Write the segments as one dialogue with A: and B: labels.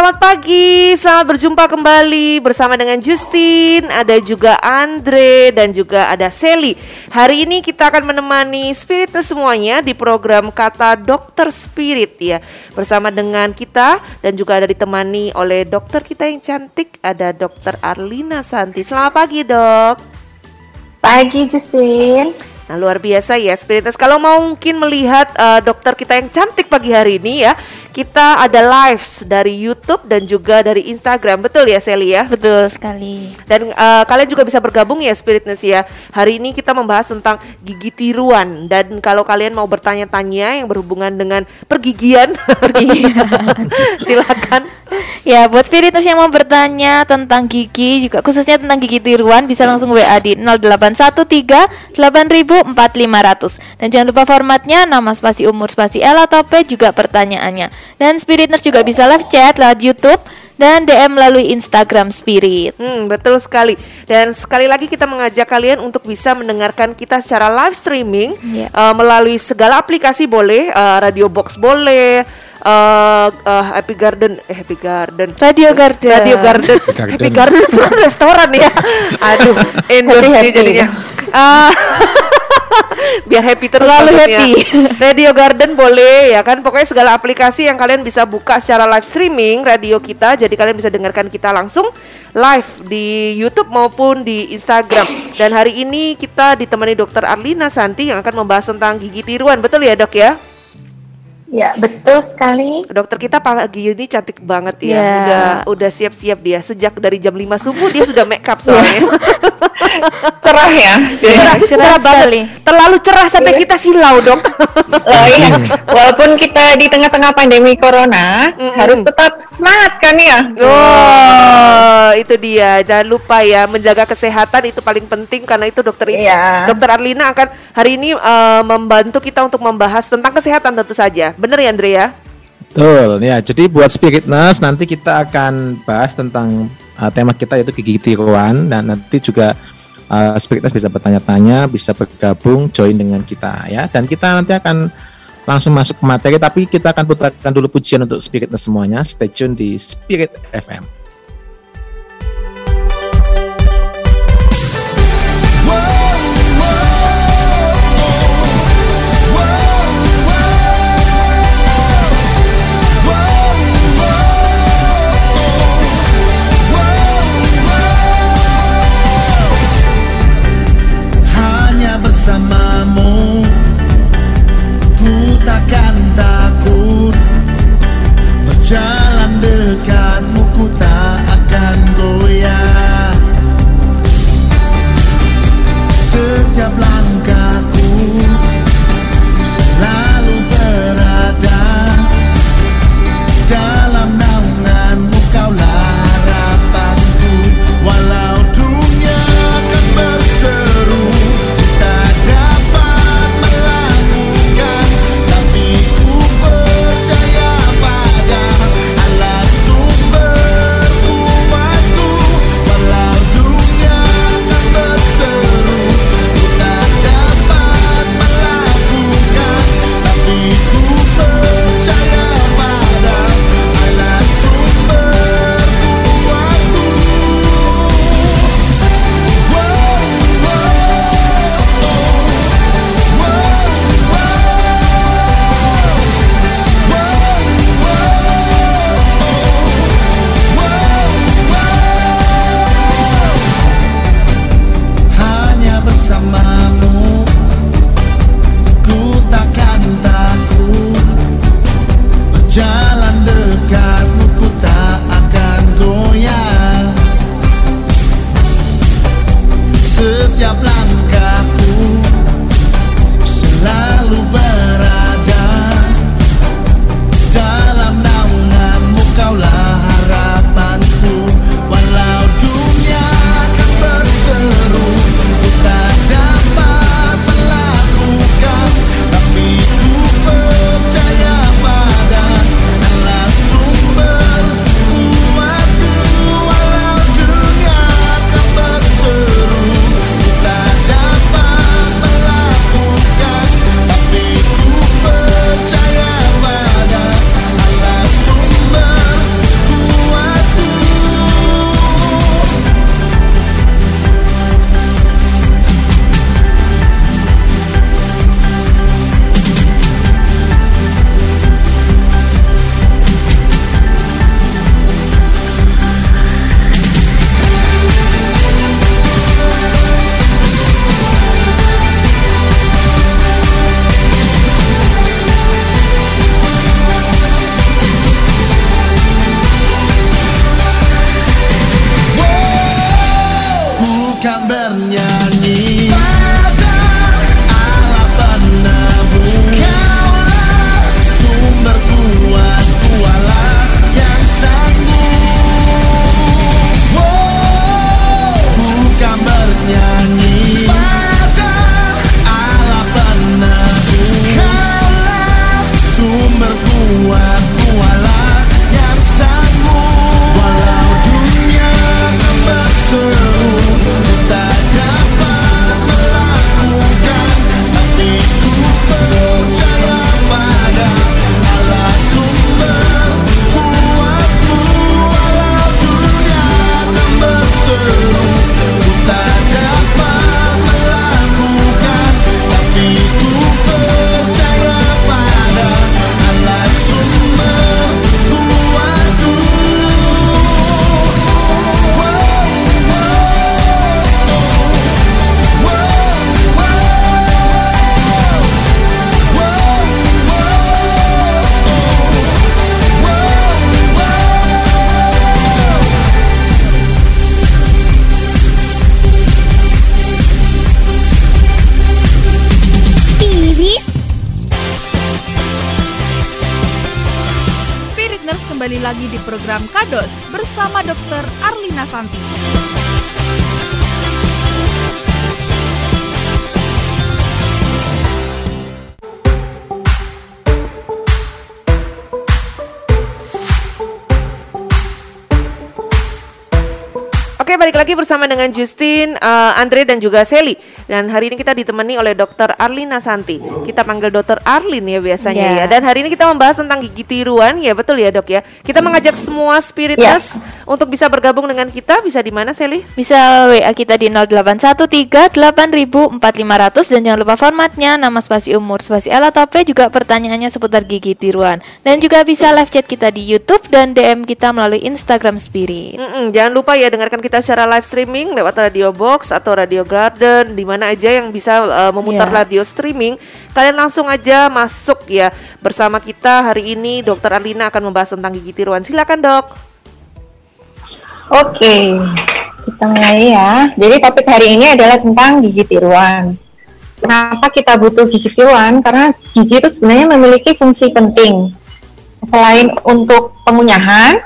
A: Selamat pagi, selamat berjumpa kembali bersama dengan Justin Ada juga Andre dan juga ada Sally. Hari ini kita akan menemani Spirit semuanya di program Kata Dokter Spirit ya. Bersama dengan kita dan juga ada ditemani oleh dokter kita yang cantik Ada Dokter Arlina Santi. Selamat pagi dok.
B: Pagi Justin
A: Nah luar biasa ya Spiritus. Kalau mau mungkin melihat uh, dokter kita yang cantik pagi hari ini ya, kita ada lives dari YouTube dan juga dari Instagram. Betul ya Sally ya?
B: Betul sekali.
A: Dan uh, kalian juga bisa bergabung ya Spiritness ya. Hari ini kita membahas tentang gigi tiruan dan kalau kalian mau bertanya-tanya yang berhubungan dengan pergigian, pergigian. silakan.
B: Ya, buat Spiritness yang mau bertanya tentang gigi juga khususnya tentang gigi tiruan bisa langsung WA di 0813 8000 4500 dan jangan lupa formatnya nama spasi umur spasi L atau P juga pertanyaannya dan Spirit Nurse juga bisa live chat lewat YouTube dan DM melalui Instagram Spirit.
A: Hmm, betul sekali. Dan sekali lagi kita mengajak kalian untuk bisa mendengarkan kita secara live streaming yeah. uh, melalui segala aplikasi boleh, uh, Radio Box boleh, uh, uh, Happy Garden, eh Happy Garden,
B: Radio Garden,
A: Radio Garden, Happy Garden itu kan restoran ya. Aduh, endorse jadinya. Uh, biar happy terus
B: Lalu happy
A: Radio Garden boleh ya kan pokoknya segala aplikasi yang kalian bisa buka secara live streaming radio kita jadi kalian bisa dengarkan kita langsung live di YouTube maupun di Instagram dan hari ini kita ditemani dokter Arlina Santi yang akan membahas tentang gigi tiruan betul ya dok ya
B: Ya betul sekali.
A: Dokter kita pagi ini cantik banget ya. Yeah. Udah udah siap-siap dia sejak dari jam 5 subuh dia sudah make up soalnya.
B: cerah ya.
A: Cerah, cerah, cerah banget. Terlalu cerah sampai kita silau dok.
B: oh iya. Walaupun kita di tengah-tengah pandemi corona mm -hmm. harus tetap semangat kan ya.
A: Oh itu dia. Jangan lupa ya menjaga kesehatan itu paling penting karena itu dokter yeah. dokter Arlina akan hari ini uh, membantu kita untuk membahas tentang kesehatan tentu saja. Bener ya Andre ya?
C: Betul ya. Jadi buat spiritness nanti kita akan bahas tentang uh, tema kita yaitu gigi tiruan dan nanti juga uh, spiritness bisa bertanya-tanya, bisa bergabung join dengan kita ya. Dan kita nanti akan langsung masuk ke materi tapi kita akan putarkan dulu pujian untuk spiritness semuanya. Stay tune di Spirit FM.
D: Kembali lagi di program Kados bersama Dr. Arlina Santi.
A: Balik lagi bersama dengan Justin, uh, Andre dan juga Sally. Dan hari ini kita ditemani oleh Dr. Arlina Santi. Kita panggil Dr. Arlin ya biasanya
B: Ya.
A: ya. Dan hari ini kita membahas tentang gigi tiruan, ya betul ya dok ya. Kita mengajak semua spiritus untuk bisa bergabung dengan kita. Bisa di mana Sally?
B: Bisa WA kita di 0813 84.500 dan jangan lupa formatnya nama spasi umur spasi L atau P juga pertanyaannya seputar gigi tiruan. Dan juga bisa live chat kita di YouTube dan DM kita melalui Instagram Spirit.
A: Mm-mm, jangan lupa ya dengarkan kita secara live streaming lewat Radio Box atau Radio Garden di mana aja yang bisa uh, memutar
B: Ya.
A: radio streaming. Kalian langsung aja masuk ya bersama kita hari ini Dr. Arlina akan membahas tentang gigi tiruan. Silakan dok.
E: Oke, kita mulai ya. Jadi topik hari ini adalah tentang gigi tiruan. Kenapa kita butuh gigi tiruan? Karena gigi itu sebenarnya memiliki fungsi penting. Selain untuk pengunyahan,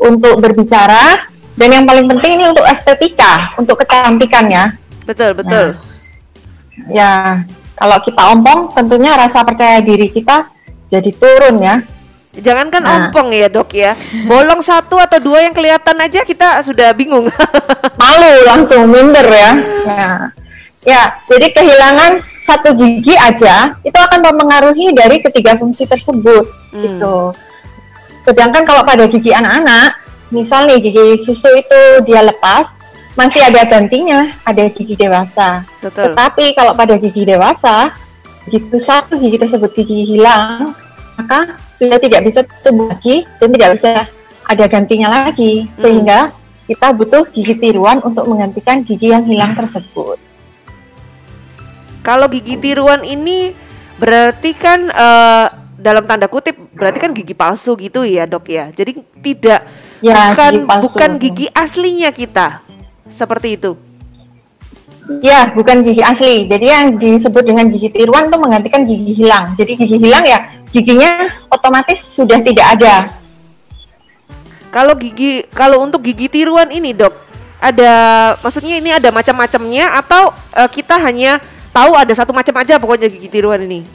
E: untuk berbicara, dan yang paling penting ini untuk estetika, untuk kecantikan ya.
A: Betul betul.
E: Ya, kalau kita ompong, tentunya rasa percaya diri kita jadi turun ya.
A: Jangankan
E: Nah.
A: ompong ya dok ya, bolong satu atau dua yang kelihatan aja kita sudah bingung.
E: malu langsung minder ya. Ya, ya jadi kehilangan satu gigi aja itu akan mempengaruhi dari ketiga fungsi tersebut
A: Hmm.
E: gitu. Sedangkan kalau pada gigi anak-anak, misal nih gigi susu itu dia lepas, masih ada gantinya, ada gigi dewasa.
A: Betul.
E: Tetapi kalau pada gigi dewasa, begitu satu gigi tersebut gigi hilang, maka sudah tidak bisa tumbuh lagi dan tidak bisa ada gantinya lagi, sehingga kita butuh gigi tiruan untuk menggantikan gigi yang hilang tersebut.
A: Kalau gigi tiruan ini berarti kan eh, dalam tanda kutip berarti kan gigi palsu gitu ya dok ya. Jadi tidak
E: Ya,
A: bukan
E: gigi palsu.
A: bukan gigi aslinya kita seperti itu.
E: Ya, bukan gigi asli. Jadi yang disebut dengan gigi tiruan itu menggantikan gigi hilang. Jadi gigi hilang ya giginya otomatis sudah tidak ada.
A: Kalau gigi kalau untuk gigi tiruan ini dok ada maksudnya ini ada macam-macamnya atau eh, kita hanya tahu ada satu macam aja pokoknya gigi tiruan ini.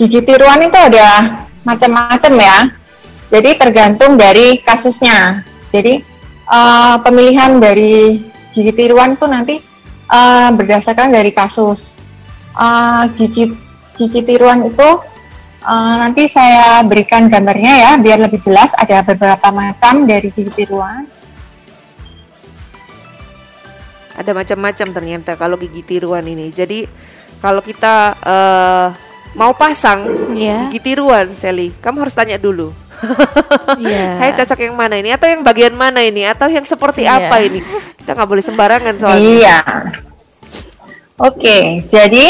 E: Gigi tiruan itu ada macam-macam ya. Jadi tergantung dari kasusnya. Jadi eh, pemilihan dari gigi tiruan itu nanti eh, berdasarkan dari kasus. Eh, gigi gigi tiruan itu eh, nanti saya berikan gambarnya ya biar lebih jelas. Ada beberapa macam dari gigi tiruan.
A: Ada macam-macam ternyata kalau gigi tiruan ini. Jadi kalau kita eh, mau pasang
B: Ya.
A: gigi tiruan, Sally, kamu harus tanya dulu.
B: Iya.
A: Saya cocok yang mana ini atau yang bagian mana ini atau yang seperti
B: Iya.
A: apa ini? Kita nggak boleh sembarangan soalnya.
E: Iya. Oke, jadi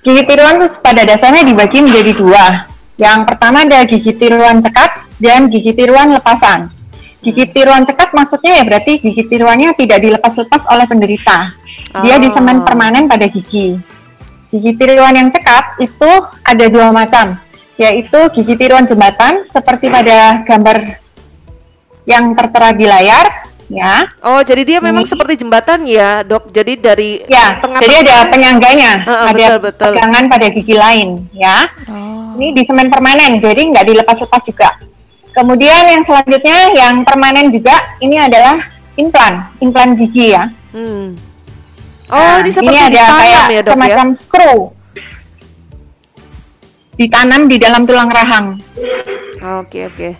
E: gigi tiruan itu pada dasarnya dibagi menjadi dua. Yang pertama ada gigi tiruan cekat dan gigi tiruan lepasan. Gigi tiruan cekat maksudnya ya berarti gigi tiruannya tidak dilepas-lepas oleh penderita. Dia
A: Oh.
E: disemen permanen pada gigi. Gigi tiruan yang cekat itu ada dua macam, yaitu gigi tiruan jembatan seperti pada gambar yang tertera di layar, ya.
A: Oh, jadi dia memang
E: Ini-
A: seperti jembatan ya, Dok. Jadi dari
E: Ya,
A: tengah
E: jadi ada penyangganya,
A: Heeh,
E: ada
A: betul, betul.
E: pegangan pada gigi lain, ya.
B: Oh.
E: Ini di semen permanen, jadi nggak dilepas-lepas juga. Kemudian yang selanjutnya yang permanen juga, ini adalah implan, implan gigi ya.
A: Hmm. Oh,
E: Nah,
A: ini seperti
E: ada
A: ditanam
E: kayak
A: ya, Dok ya.
E: semacam screw, ditanam di dalam tulang rahang,
A: Oke, oke.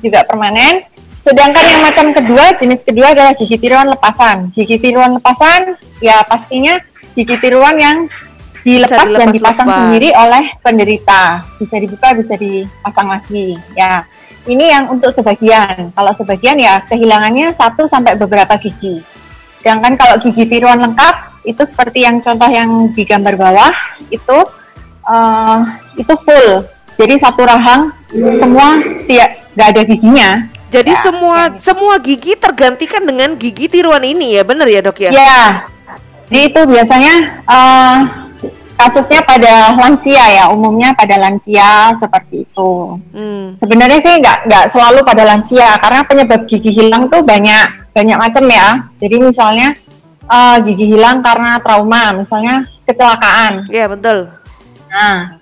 E: juga permanen. Sedangkan yang macam kedua, jenis kedua adalah gigi tiruan lepasan. Gigi tiruan lepasan, ya pastinya gigi tiruan yang dilepas dan
A: dilepas-lepas.
E: dipasang sendiri oleh penderita. Bisa dibuka, bisa dipasang lagi. Ya, ini yang untuk sebagian. Kalau sebagian ya kehilangannya satu sampai beberapa gigi. Sedangkan kalau gigi tiruan lengkap itu seperti yang contoh yang di gambar bawah itu eh, itu full. Jadi satu rahang semua tidak nggak ada giginya.
A: Jadi
E: Ya,
A: semua semua gigi tergantikan dengan gigi tiruan ini ya, benar ya, Dok ya?
E: Ya, jadi itu biasanya eh, kasusnya pada lansia ya, umumnya pada lansia seperti itu.
A: Hmm.
E: Sebenarnya sih nggak nggak selalu pada lansia karena penyebab gigi hilang tuh banyak banyak macam ya. Jadi misalnya eh, gigi hilang karena trauma, misalnya kecelakaan,
A: Ya betul.
E: nah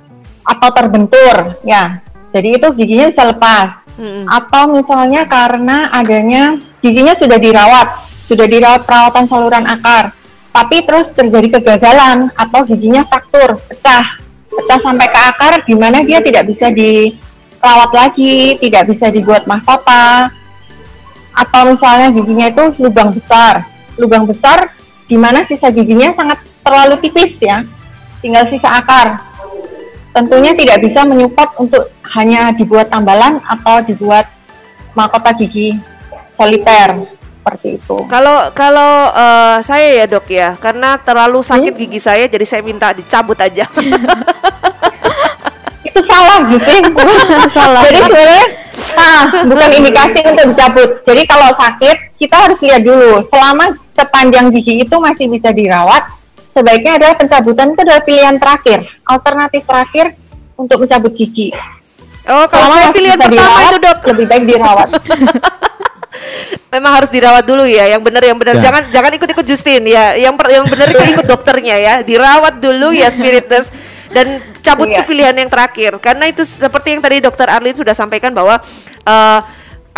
E: atau terbentur ya. Jadi itu giginya bisa lepas.
A: Mm-mm.
E: Atau misalnya karena adanya giginya sudah dirawat, sudah dirawat perawatan saluran akar, tapi terus terjadi kegagalan atau giginya fraktur, pecah, pecah sampai ke akar, di mana dia tidak bisa dirawat lagi, tidak bisa dibuat mahkota, atau misalnya giginya itu lubang besar, lubang besar di mana sisa giginya sangat terlalu tipis ya, tinggal sisa akar. Tentunya tidak bisa menyupport untuk hanya dibuat tambalan atau dibuat mahkota gigi soliter seperti itu.
A: Kalau kalau eh, saya ya dok ya, karena terlalu sakit
E: Hmm?
A: gigi saya, jadi saya minta dicabut aja.
E: Itu salah Justin.
B: Salah.
E: Jadi sebenarnya ah, bukan indikasi untuk dicabut. Jadi kalau sakit kita harus lihat dulu. Selama sepanjang gigi itu masih bisa dirawat, sebaiknya adalah pencabutan itu adalah pilihan terakhir, alternatif terakhir untuk mencabut gigi.
A: oh kalau
E: Selama
A: saya
E: masih
A: pilihan
E: bisa
A: pertama
E: dirawat,
A: itu dok,
E: lebih baik dirawat.
A: memang harus dirawat dulu ya. Yang benar yang benar.
F: Ya.
A: Jangan jangan ikut-ikut Justin ya. Yang per- yang benar itu ikut dokternya ya. Dirawat dulu ya spiritus dan cabut itu
E: Iya.
A: pilihan yang terakhir. Karena itu seperti yang tadi dokter Arlin sudah sampaikan bahwa eh,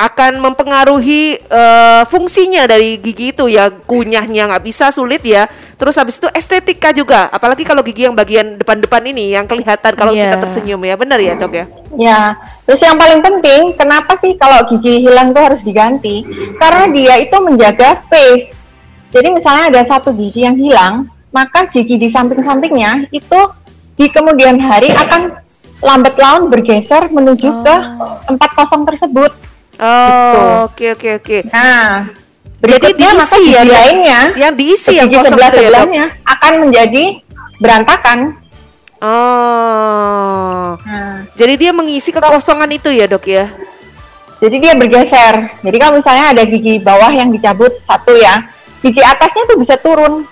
A: akan mempengaruhi eh, fungsinya dari gigi itu ya kunyahnya nggak bisa sulit ya terus habis itu estetika juga apalagi kalau gigi yang bagian depan-depan ini yang kelihatan kalau
B: Iya.
A: kita tersenyum ya benar ya dok ya
E: Ya, terus yang paling penting, kenapa sih kalau gigi hilang tuh harus diganti? Karena dia itu menjaga space. Jadi misalnya ada satu gigi yang hilang, maka gigi di samping-sampingnya itu di kemudian hari akan lambat laun bergeser menuju ke tempat kosong tersebut.
A: oh oke oke oke.
E: Nah,
A: Jadi
E: berikutnya maka
A: diisi
E: gigi
A: ya,
E: lainnya,
A: yang diisi yang kosong
E: sebelah
A: itu ya
E: sebelahnya akan menjadi berantakan.
A: oh.
E: Nah,
A: jadi dia mengisi kekosongan itu ya dok ya?
E: Jadi dia bergeser. Jadi kalau misalnya ada gigi bawah yang dicabut satu ya, gigi atasnya tuh bisa turun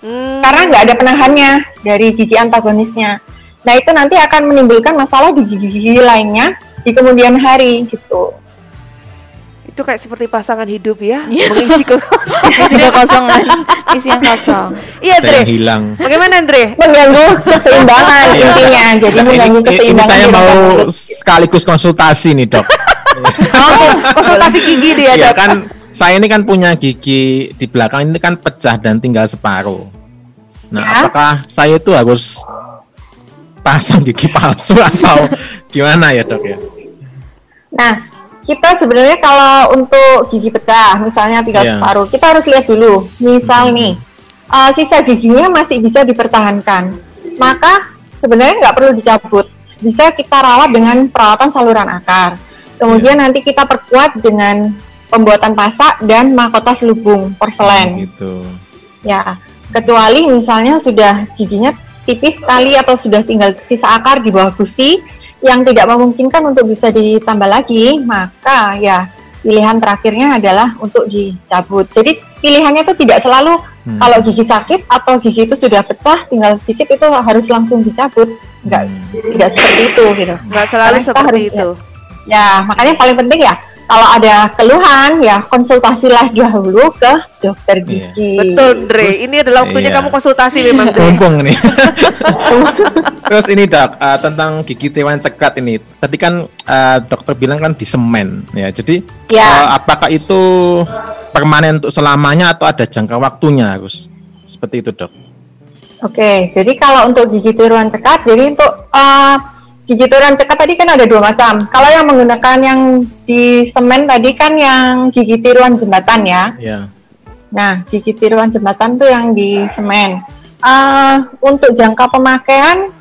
A: Hmm,
E: karena nggak ada penahannya dari gigi antagonisnya. Nah itu nanti akan menimbulkan masalah di gigi-gigi lainnya di kemudian hari gitu.
A: itu kayak seperti pasangan hidup ya mengisi kekosongan
B: Isi kekosongan, isi yang kosong.
A: iya Andre
F: yang hilang.
A: bagaimana Andre
E: Mengganggu keseimbangan
F: Iya.
E: intinya, jadi
F: Ini-
E: mengganggu
F: ini, ini
E: keseimbangan.
F: saya mau sekaligus konsultasi nih dok.
A: langsung konsultasi gigi dia
F: Iya
A: dok
F: kan saya ini kan punya gigi di belakang ini kan pecah dan tinggal separuh. Nah,
E: Ya.
F: apakah saya itu harus pasang gigi palsu atau gimana ya dok ya?
E: Nah, kita sebenarnya kalau untuk gigi pecah, misalnya tinggal
F: Iya.
E: separuh, kita harus lihat dulu. Misal nih, uh, sisa giginya masih bisa dipertahankan, maka sebenarnya nggak perlu dicabut. Bisa kita rawat dengan perawatan saluran akar. Kemudian nanti kita perkuat dengan pembuatan pasak dan mahkota selubung porselen.
F: Gitu.
E: Ya, kecuali misalnya sudah giginya tipis sekali atau sudah tinggal sisa akar di bawah gusi yang tidak memungkinkan untuk bisa ditambah lagi, maka ya pilihan terakhirnya adalah untuk dicabut. Jadi pilihannya itu tidak selalu
F: Hmm.
E: kalau gigi sakit atau gigi itu sudah pecah tinggal sedikit itu harus langsung dicabut. Enggak,
F: Hmm.
E: tidak seperti itu gitu.
A: nggak selalu
E: Karena
A: seperti
E: harus-
A: itu
E: Ya, makanya paling penting ya kalau ada keluhan ya konsultasilah dahulu ke dokter
F: Iya.
E: gigi.
A: betul Andre ini adalah waktunya
F: Iya.
A: kamu konsultasi memang
F: Mumpung nih. Terus ini dok eh, tentang gigi tiruan cekat ini. Tadi kan eh, dokter bilang kan di semen ya. Jadi
E: Ya.
F: eh, apakah itu permanen untuk selamanya atau ada jangka waktunya harus seperti itu dok?
E: Oke, jadi kalau untuk gigi tiruan cekat, jadi untuk eh, gigi tiruan cekat tadi kan ada dua macam. Kalau yang menggunakan yang di semen tadi kan yang gigi tiruan jembatan ya.
F: Ya.
E: Nah, gigi tiruan jembatan tuh yang di semen. Eh, untuk jangka pemakaian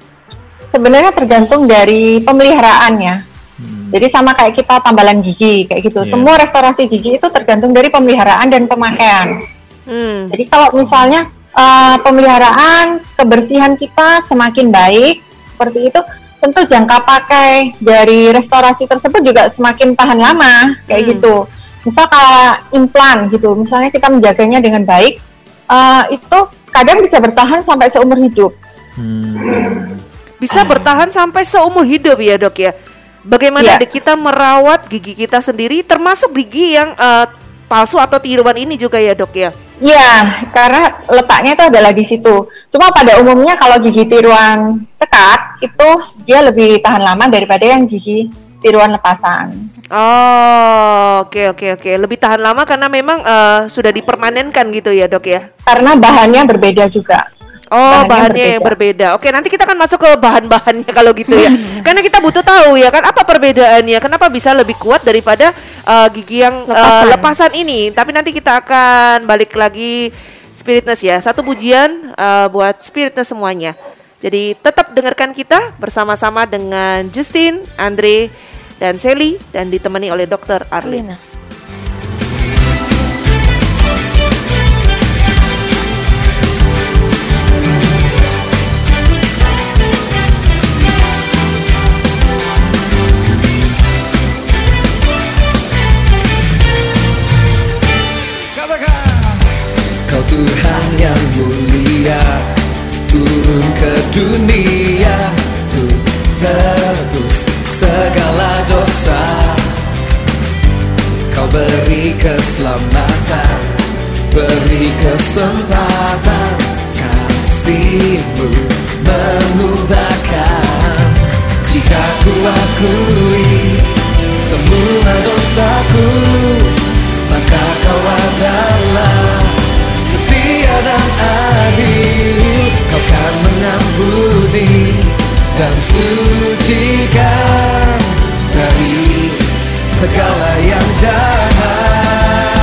E: sebenarnya tergantung dari pemeliharaannya.
F: Hmm.
E: Jadi sama kayak kita tambalan gigi kayak gitu.
F: Iya.
E: Semua restorasi gigi itu tergantung dari pemeliharaan dan pemakaian.
A: Hmm.
E: Jadi kalau misalnya eh, pemeliharaan kebersihan kita semakin baik seperti itu, tentu jangka pakai dari restorasi tersebut juga semakin tahan lama kayak
A: Hmm.
E: gitu. Misal kalau implan gitu, misalnya kita menjaganya dengan baik, eh, itu kadang bisa bertahan sampai seumur hidup.
F: Hmm.
A: Bisa bertahan sampai seumur hidup ya dok ya. Bagaimana dek kita merawat gigi kita sendiri, termasuk gigi yang eh, palsu atau tiruan ini juga ya dok ya.
E: Iya, karena letaknya itu adalah di situ. Cuma pada umumnya kalau gigi tiruan cekat itu dia lebih tahan lama daripada yang gigi tiruan lepasan.
A: Oh, oke oke oke. Lebih tahan lama karena memang eh, sudah dipermanenkan gitu ya dok ya.
E: Karena bahannya berbeda juga.
A: Oh,
E: Bahannya
A: bahannya yang berbeda. Oke, nanti kita akan masuk ke bahan-bahannya kalau gitu ya. Karena kita butuh tahu ya kan apa perbedaannya. Kenapa bisa lebih kuat daripada uh, gigi yang uh,
B: Lepasan.
A: lepasan ini. Tapi nanti kita akan balik lagi spiritness ya. Satu pujian uh, buat spiritness semuanya. Jadi tetap dengarkan kita bersama-sama dengan Justin, Andre, dan Sally dan ditemani oleh Dr. Arlin.
B: Lina.
G: Kau Tuhan yang mulia Turun ke dunia Untuk tebus segala dosa Kau beri keselamatan Beri kesempatan Kasihmu mengubahkan Jika ku akui semua dosaku Maka kau adalah dan adil Kau kan mengampuni dan sucikan Dari segala yang jahat.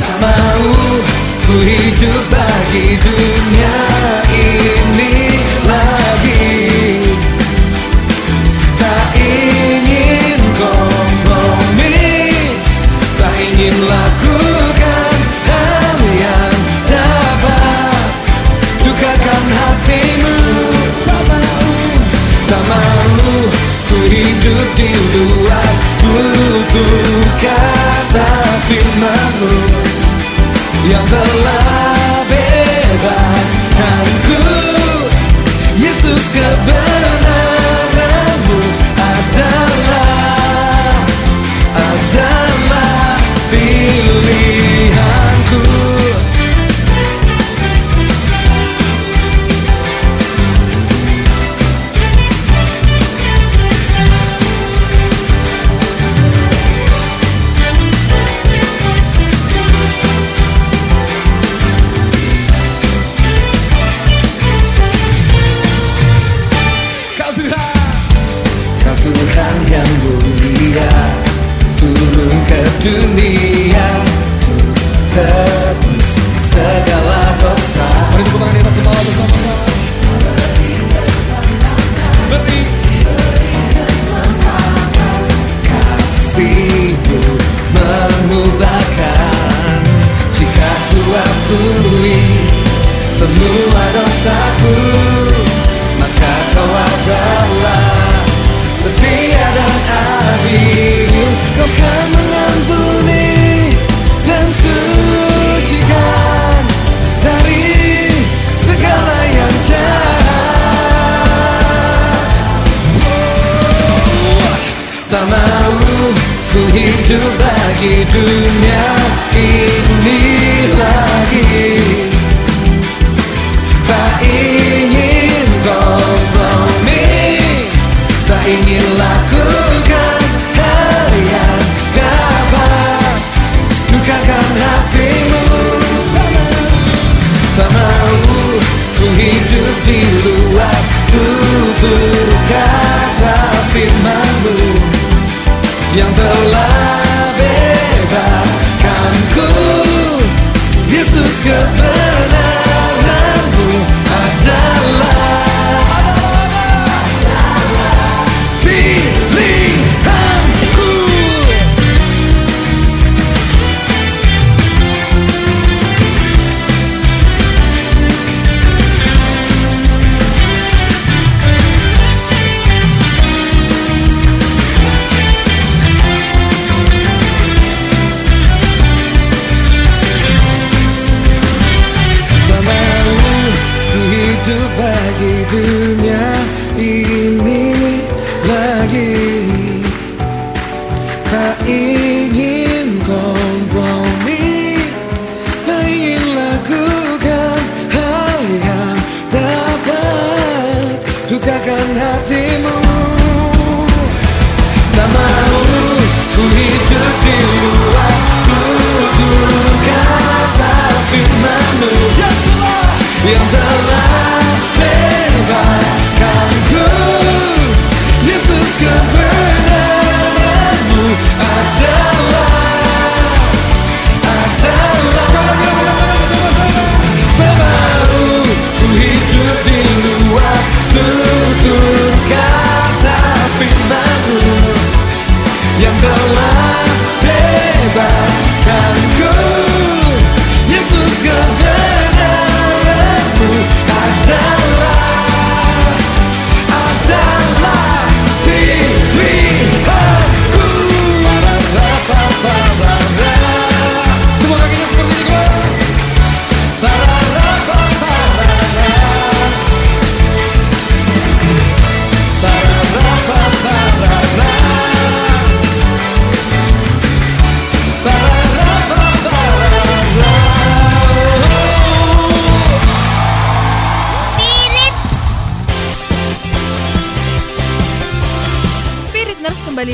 G: Tak mau ku hidup bagi dunia ini hidup di luar kata firmanmu Yang telah bebaskanku Yesus kebenaranmu Yang telah bebaskanku Yesus kebenaranmu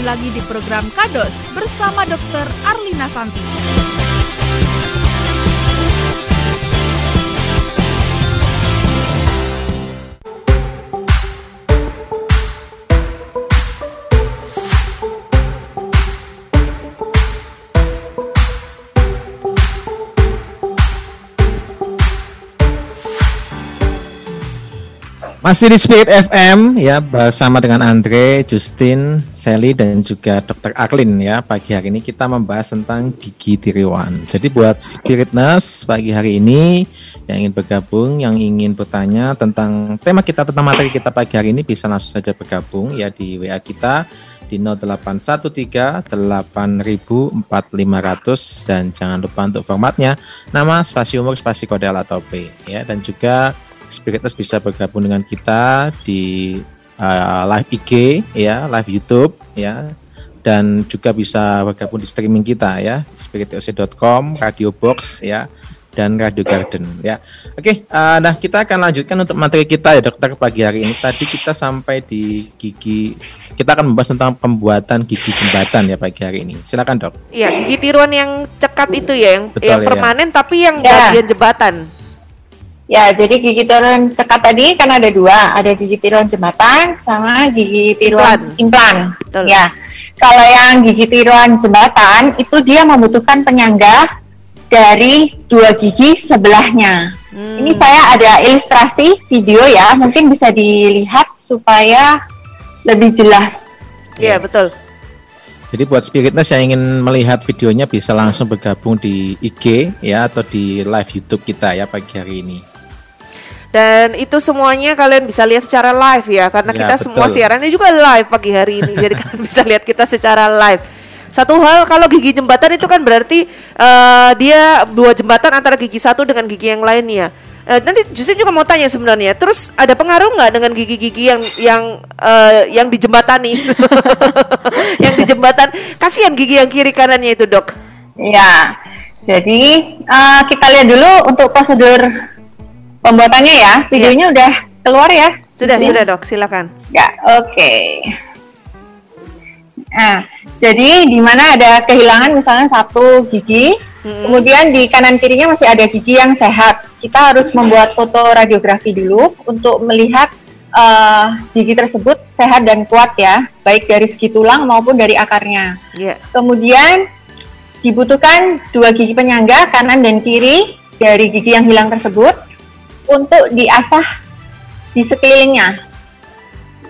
G: lagi di
D: program Kados bersama Dr. Arlina Santi.
F: Masih di Spirit FM ya bersama dengan Andre, Justin, Sally dan juga Dr. Arlin ya. Pagi hari ini kita membahas tentang gigi tiruan. Jadi buat Spiritness pagi hari ini yang ingin bergabung, yang ingin bertanya tentang tema kita tentang materi kita pagi hari ini bisa langsung saja bergabung ya di WA kita di 0813 84500 dan jangan lupa untuk formatnya nama spasi umur spasi kode atau P ya dan juga Spiritus bisa bergabung dengan kita di uh, live IG ya, live YouTube ya dan juga bisa bergabung di streaming kita ya, spiritoc.com, Radio Box ya dan Radio Garden ya. Oke, uh, nah kita akan lanjutkan untuk materi kita ya dokter pagi hari ini. Tadi kita sampai di gigi kita akan membahas tentang pembuatan gigi jembatan ya pagi hari ini. Silakan dok.
A: Iya, gigi tiruan yang cekat itu ya, yang,
F: Betul,
A: yang
F: ya.
A: permanen tapi yang
E: Ya.
A: bagian jembatan.
E: Ya, jadi gigi tiruan cekat tadi kan ada dua, ada gigi tiruan jembatan sama gigi tiruan implan.
A: Betul.
E: Ya, kalau yang gigi tiruan jembatan itu dia membutuhkan penyangga dari dua gigi sebelahnya.
A: Hmm.
E: Ini saya ada ilustrasi video ya, mungkin bisa dilihat supaya lebih jelas.
A: Iya, betul.
F: Jadi buat Spiritness yang ingin melihat videonya bisa langsung bergabung di IG ya atau di live YouTube kita ya pagi hari ini.
A: Dan itu semuanya kalian bisa lihat secara live ya, karena
F: Ya,
A: kita semua
F: betul.
A: siarannya juga live pagi hari ini. jadi kalian bisa lihat kita secara live. Satu hal kalau gigi jembatan itu kan berarti eh, dia dua jembatan antara gigi satu dengan gigi yang lainnya. Eh, nanti Justin juga mau tanya sebenarnya, terus ada pengaruh nggak dengan gigi-gigi yang yang eh, yang dijembatani, yang dijembatan? Kasihan gigi yang kiri kanannya itu dok.
E: Ya, jadi eh, kita lihat dulu untuk prosedur pembuatannya ya. Videonya udah keluar ya?
A: Sudah sudah dok, silakan.
E: Ya, oke. Nah, jadi di mana ada kehilangan misalnya satu gigi, kemudian di kanan kirinya masih ada gigi yang sehat. Kita harus membuat foto radiografi dulu untuk melihat eh, gigi tersebut sehat dan kuat ya, baik dari segi tulang maupun dari akarnya.
A: Iya.
E: Kemudian dibutuhkan dua gigi penyangga kanan dan kiri dari gigi yang hilang tersebut untuk diasah di sekelilingnya.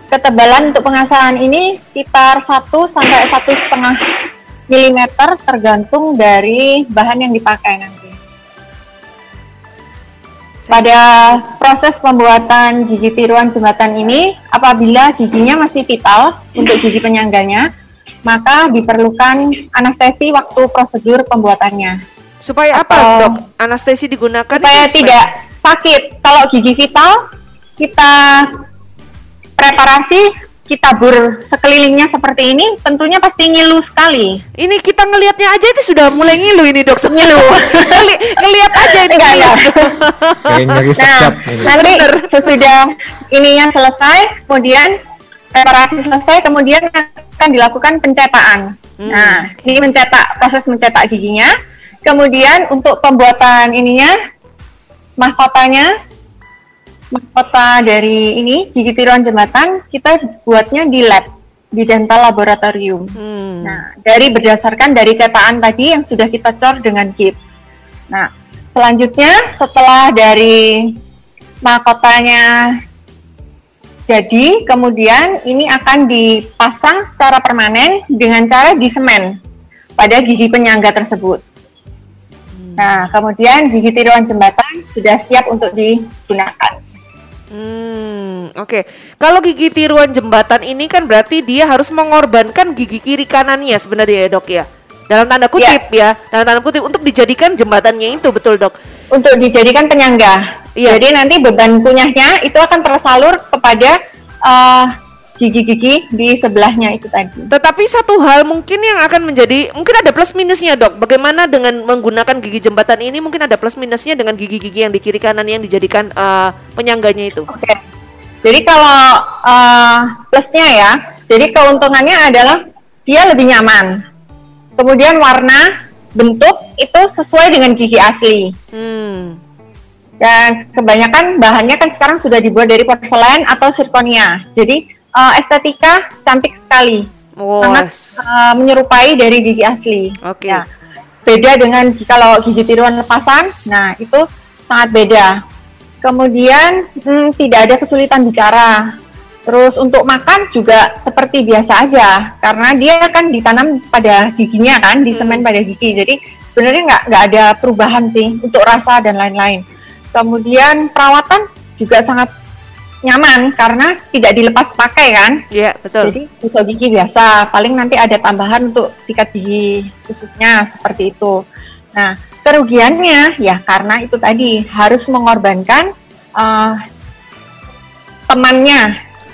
E: Ketebalan untuk pengasahan ini sekitar 1 sampai satu setengah milimeter tergantung dari bahan yang dipakai nanti. Pada proses pembuatan gigi tiruan jembatan ini, apabila giginya masih vital untuk gigi penyangganya, maka diperlukan anestesi waktu prosedur pembuatannya.
A: Supaya apa
E: Atau-
A: dok? Anestesi digunakan
E: Supaya
A: itu
E: tidak sakit. Kalau gigi vital, kita preparasi kita bur sekelilingnya seperti ini tentunya pasti ngilu sekali
A: Ini kita ngelihatnya aja itu sudah mulai ngilu ini dok.
E: Ngilu.
A: Ngeli- ngelihat aja ini.
E: Enggak, enggak. Nah,
F: ini.
E: nanti sesudah ininya selesai, kemudian preparasi selesai, kemudian akan dilakukan pencetakan.
A: Hmm.
E: Nah, ini mencetak proses mencetak giginya. Kemudian untuk pembuatan ininya mahkotanya mahkota dari ini gigi tiruan jembatan kita buatnya di lab di dental laboratorium.
A: Hmm.
E: Nah, dari berdasarkan dari cetakan tadi yang sudah kita cor dengan gips. Nah, selanjutnya setelah dari mahkotanya jadi, kemudian ini akan dipasang secara permanen dengan cara disemen pada gigi penyangga tersebut. Nah, kemudian gigi tiruan jembatan sudah siap untuk digunakan.
A: Hmm, oke. Kalau gigi tiruan jembatan ini kan berarti dia harus mengorbankan gigi kiri kanannya sebenarnya ya dok ya. Dalam tanda kutip ya, dalam tanda kutip untuk dijadikan jembatannya itu betul dok.
E: Untuk dijadikan penyangga.
A: Iya.
E: Jadi nanti beban punyahnya itu akan tersalur kepada eh, gigi-gigi di sebelahnya itu tadi.
A: Tetapi satu hal mungkin yang akan menjadi mungkin ada plus minusnya dok. Bagaimana dengan menggunakan gigi jembatan ini mungkin ada plus minusnya dengan gigi-gigi yang di kiri kanan yang dijadikan eh, penyangganya itu.
E: Oke. Jadi kalau eh, plusnya ya, jadi keuntungannya adalah dia lebih nyaman. Kemudian warna, bentuk itu sesuai dengan gigi asli.
A: Hmm.
E: Dan kebanyakan bahannya kan sekarang sudah dibuat dari porselen atau zirconia. Jadi eh, estetika cantik sekali,
A: Oh,
E: sangat eh, menyerupai dari gigi asli.
A: Oke.
E: Ya. Beda dengan kalau gigi tiruan lepasan, nah itu sangat beda. Kemudian hmm, tidak ada kesulitan bicara. Terus untuk makan juga seperti biasa aja, karena dia kan ditanam pada giginya kan, disemen pada gigi. Jadi sebenarnya nggak nggak ada perubahan sih untuk rasa dan lain-lain. Kemudian perawatan juga sangat nyaman karena tidak dilepas pakai kan.
A: Iya betul.
E: Jadi gosok gigi biasa, paling nanti ada tambahan untuk sikat gigi khususnya seperti itu. Nah, kerugiannya ya karena itu tadi harus mengorbankan eh, temannya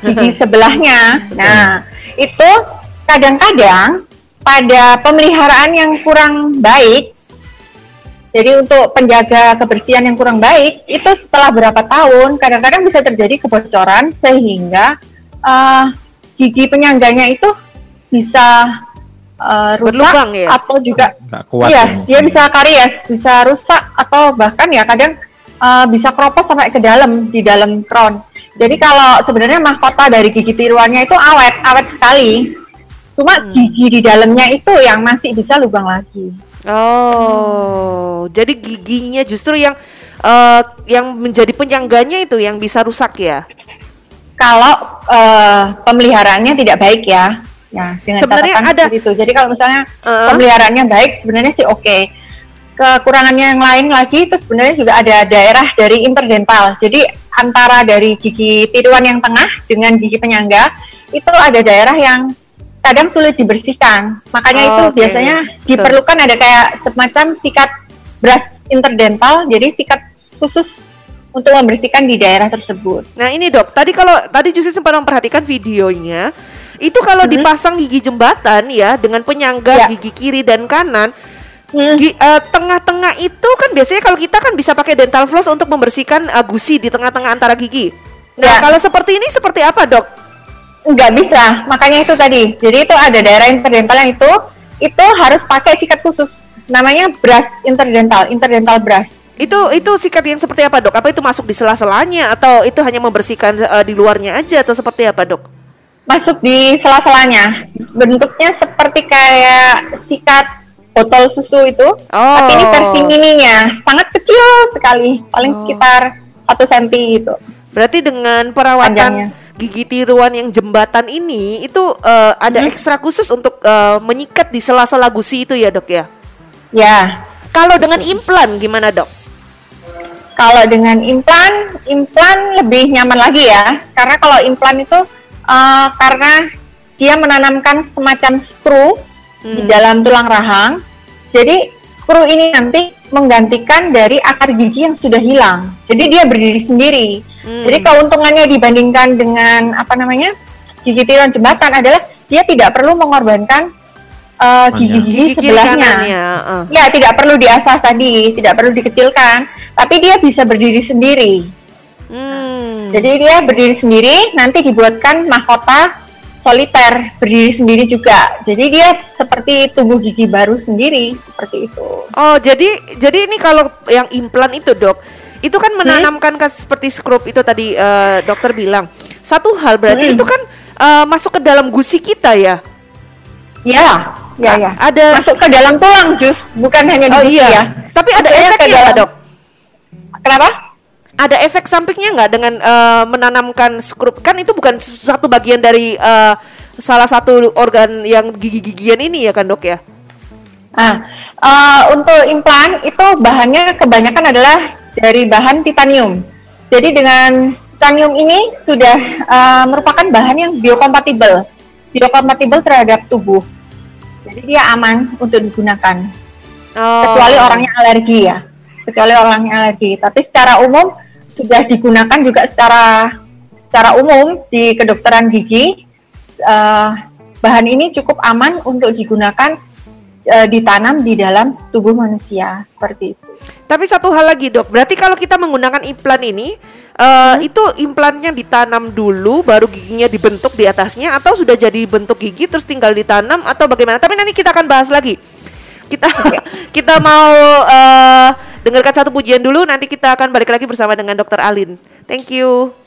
E: gigi sebelahnya. Nah, itu kadang-kadang pada pemeliharaan yang kurang baik jadi untuk penjaga kebersihan yang kurang baik itu setelah berapa tahun kadang-kadang bisa terjadi kebocoran sehingga eh, gigi penyangganya itu bisa eh, rusak
A: Berlubang ya?
E: atau juga
F: Nggak kuat.
E: iya
F: ini.
E: dia bisa karies, bisa rusak atau bahkan ya kadang eh, bisa keropos sampai ke dalam di dalam crown. Jadi kalau sebenarnya mahkota dari gigi tiruannya itu awet, awet sekali. Cuma gigi di dalamnya itu yang masih bisa lubang lagi.
A: Oh, jadi giginya justru yang eh, yang menjadi penyangganya itu yang bisa rusak ya.
E: Kalau eh, pemeliharaannya tidak baik ya, ya dengan
A: Sebenarnya
E: catatan
A: ada-
E: seperti itu. Jadi kalau misalnya
A: Eh.
E: pemeliharaannya baik, sebenarnya sih oke. Kekurangannya yang lain lagi itu sebenarnya juga ada daerah dari interdental. Jadi antara dari gigi tiruan yang tengah dengan gigi penyangga itu ada daerah yang kadang sulit dibersihkan. Makanya
A: Oh,
E: itu
A: oke.
E: biasanya
A: Betul.
E: diperlukan ada kayak semacam sikat brush interdental. Jadi sikat khusus untuk membersihkan di daerah tersebut.
A: Nah ini dok, tadi kalau tadi justru sempat memperhatikan videonya, itu kalau dipasang gigi jembatan ya dengan penyangga
E: Ya.
A: gigi kiri dan kanan,
E: Hmm.
A: gi- eh, tengah-tengah itu kan biasanya kalau kita kan bisa pakai dental floss untuk membersihkan eh, gusi di tengah-tengah antara gigi. Nah
E: Ya.
A: kalau seperti ini seperti apa dok?
E: Nggak bisa. Makanya itu tadi. Jadi itu ada daerah interdental yang itu itu harus pakai sikat khusus. Namanya brush interdental interdental brush.
A: Itu itu sikat yang seperti apa dok? Apa itu masuk di sela-selanya atau itu hanya membersihkan eh, di luarnya aja atau seperti apa dok?
E: masuk di sela-selanya. Bentuknya seperti kayak sikat botol susu itu tapi ini
A: Oh.
E: versi mininya. Sangat kecil sekali. Paling sekitar satu senti gitu.
A: Berarti dengan perawatan
E: Panjangnya.
A: Gigi tiruan yang jembatan ini itu eh, ada
E: Hmm.
A: ekstra khusus untuk eh, menyikat di sela-sela gusi itu ya dok ya?
E: ya
A: Kalau dengan implan gimana dok?
E: Kalau dengan implan, implan lebih nyaman lagi ya, karena kalau implan itu eh, karena dia menanamkan semacam skru di dalam tulang rahang, Jadi skru ini nanti menggantikan dari akar gigi yang sudah hilang. Jadi dia berdiri sendiri.
A: Hmm.
E: Jadi keuntungannya dibandingkan dengan apa namanya gigi tiruan jembatan adalah dia tidak perlu mengorbankan uh, gigi-gigi sebelahnya.
A: kanannya. uh.
E: Ya, tidak perlu diasah tadi, tidak perlu dikecilkan, tapi dia bisa berdiri sendiri.
A: Hmm.
E: Jadi dia berdiri sendiri, nanti dibuatkan mahkota soliter, berdiri sendiri juga. Jadi dia seperti tumbuh gigi baru sendiri, seperti itu.
A: Oh, jadi jadi ini kalau yang implan itu, Dok. Itu kan menanamkan ke seperti skrup itu tadi eh, dokter bilang. Satu hal berarti
E: Hmm.
A: itu kan eh, masuk ke dalam gusi kita ya.
E: Ya, ya, ya.
A: Ada-
E: masuk ke dalam tulang, Jus, bukan hanya di
A: Oh
E: gusi
A: iya.
E: ya.
A: Tapi ada
E: ke
A: efeknya nggak,
E: dalam-
A: Dok?
E: Kenapa?
A: Ada efek sampingnya nggak dengan eh, menanamkan skrup? Kan itu bukan satu bagian dari eh, salah satu organ yang gigi-gigian ini ya kan, Dok ya?
E: Nah, eh, untuk implan itu bahannya kebanyakan adalah dari bahan titanium. Jadi dengan titanium ini sudah eh, merupakan bahan yang biokompatibel, biokompatibel terhadap tubuh. Jadi dia aman untuk digunakan,
A: Oh.
E: kecuali orangnya alergi ya, kecuali orangnya alergi. Tapi secara umum sudah digunakan juga secara secara umum di kedokteran gigi. eh, bahan ini cukup aman untuk digunakan eh, ditanam di dalam tubuh manusia seperti itu.
A: Tapi satu hal lagi dok, berarti kalau kita menggunakan implan ini, eh,
E: Hmm?
A: itu implannya ditanam dulu, baru giginya dibentuk di atasnya, atau sudah jadi bentuk gigi terus tinggal ditanam atau bagaimana? Tapi nanti kita akan bahas lagi. Kita kita mau eh, dengarkan satu pujian dulu, nanti kita akan balik lagi bersama dengan Dokter Alin. Thank you.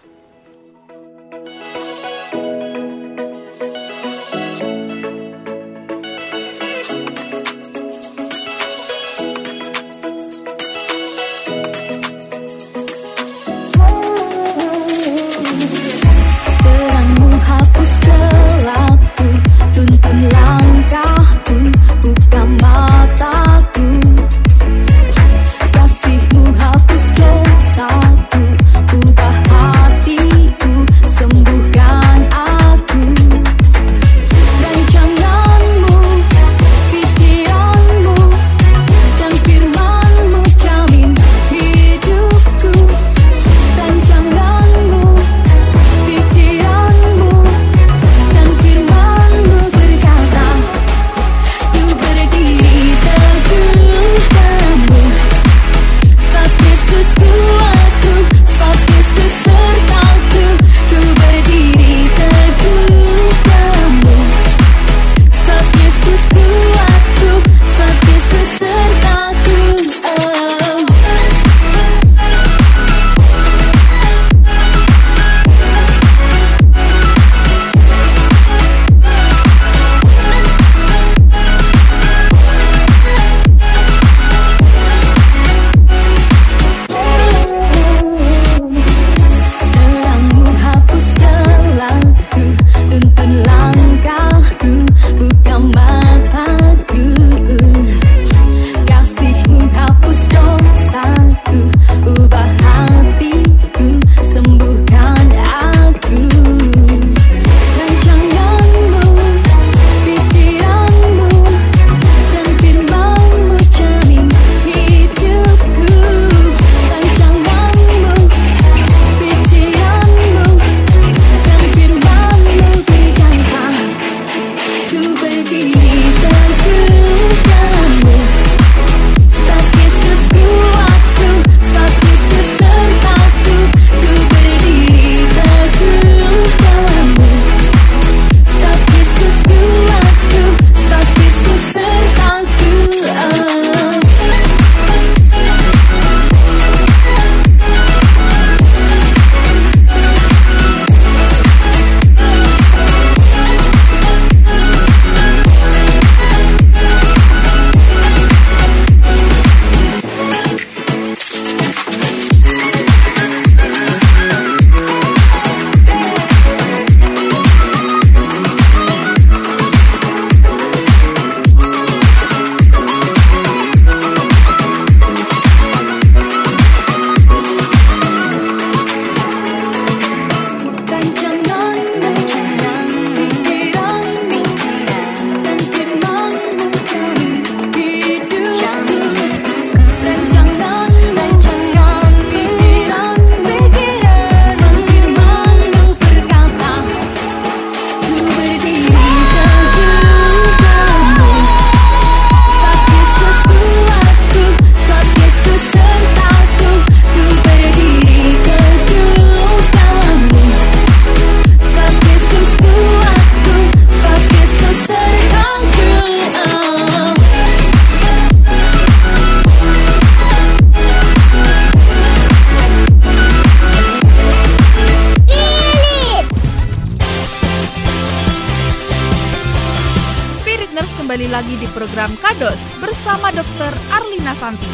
D: Kembali lagi di program Kados bersama Dr. Arlina Santi.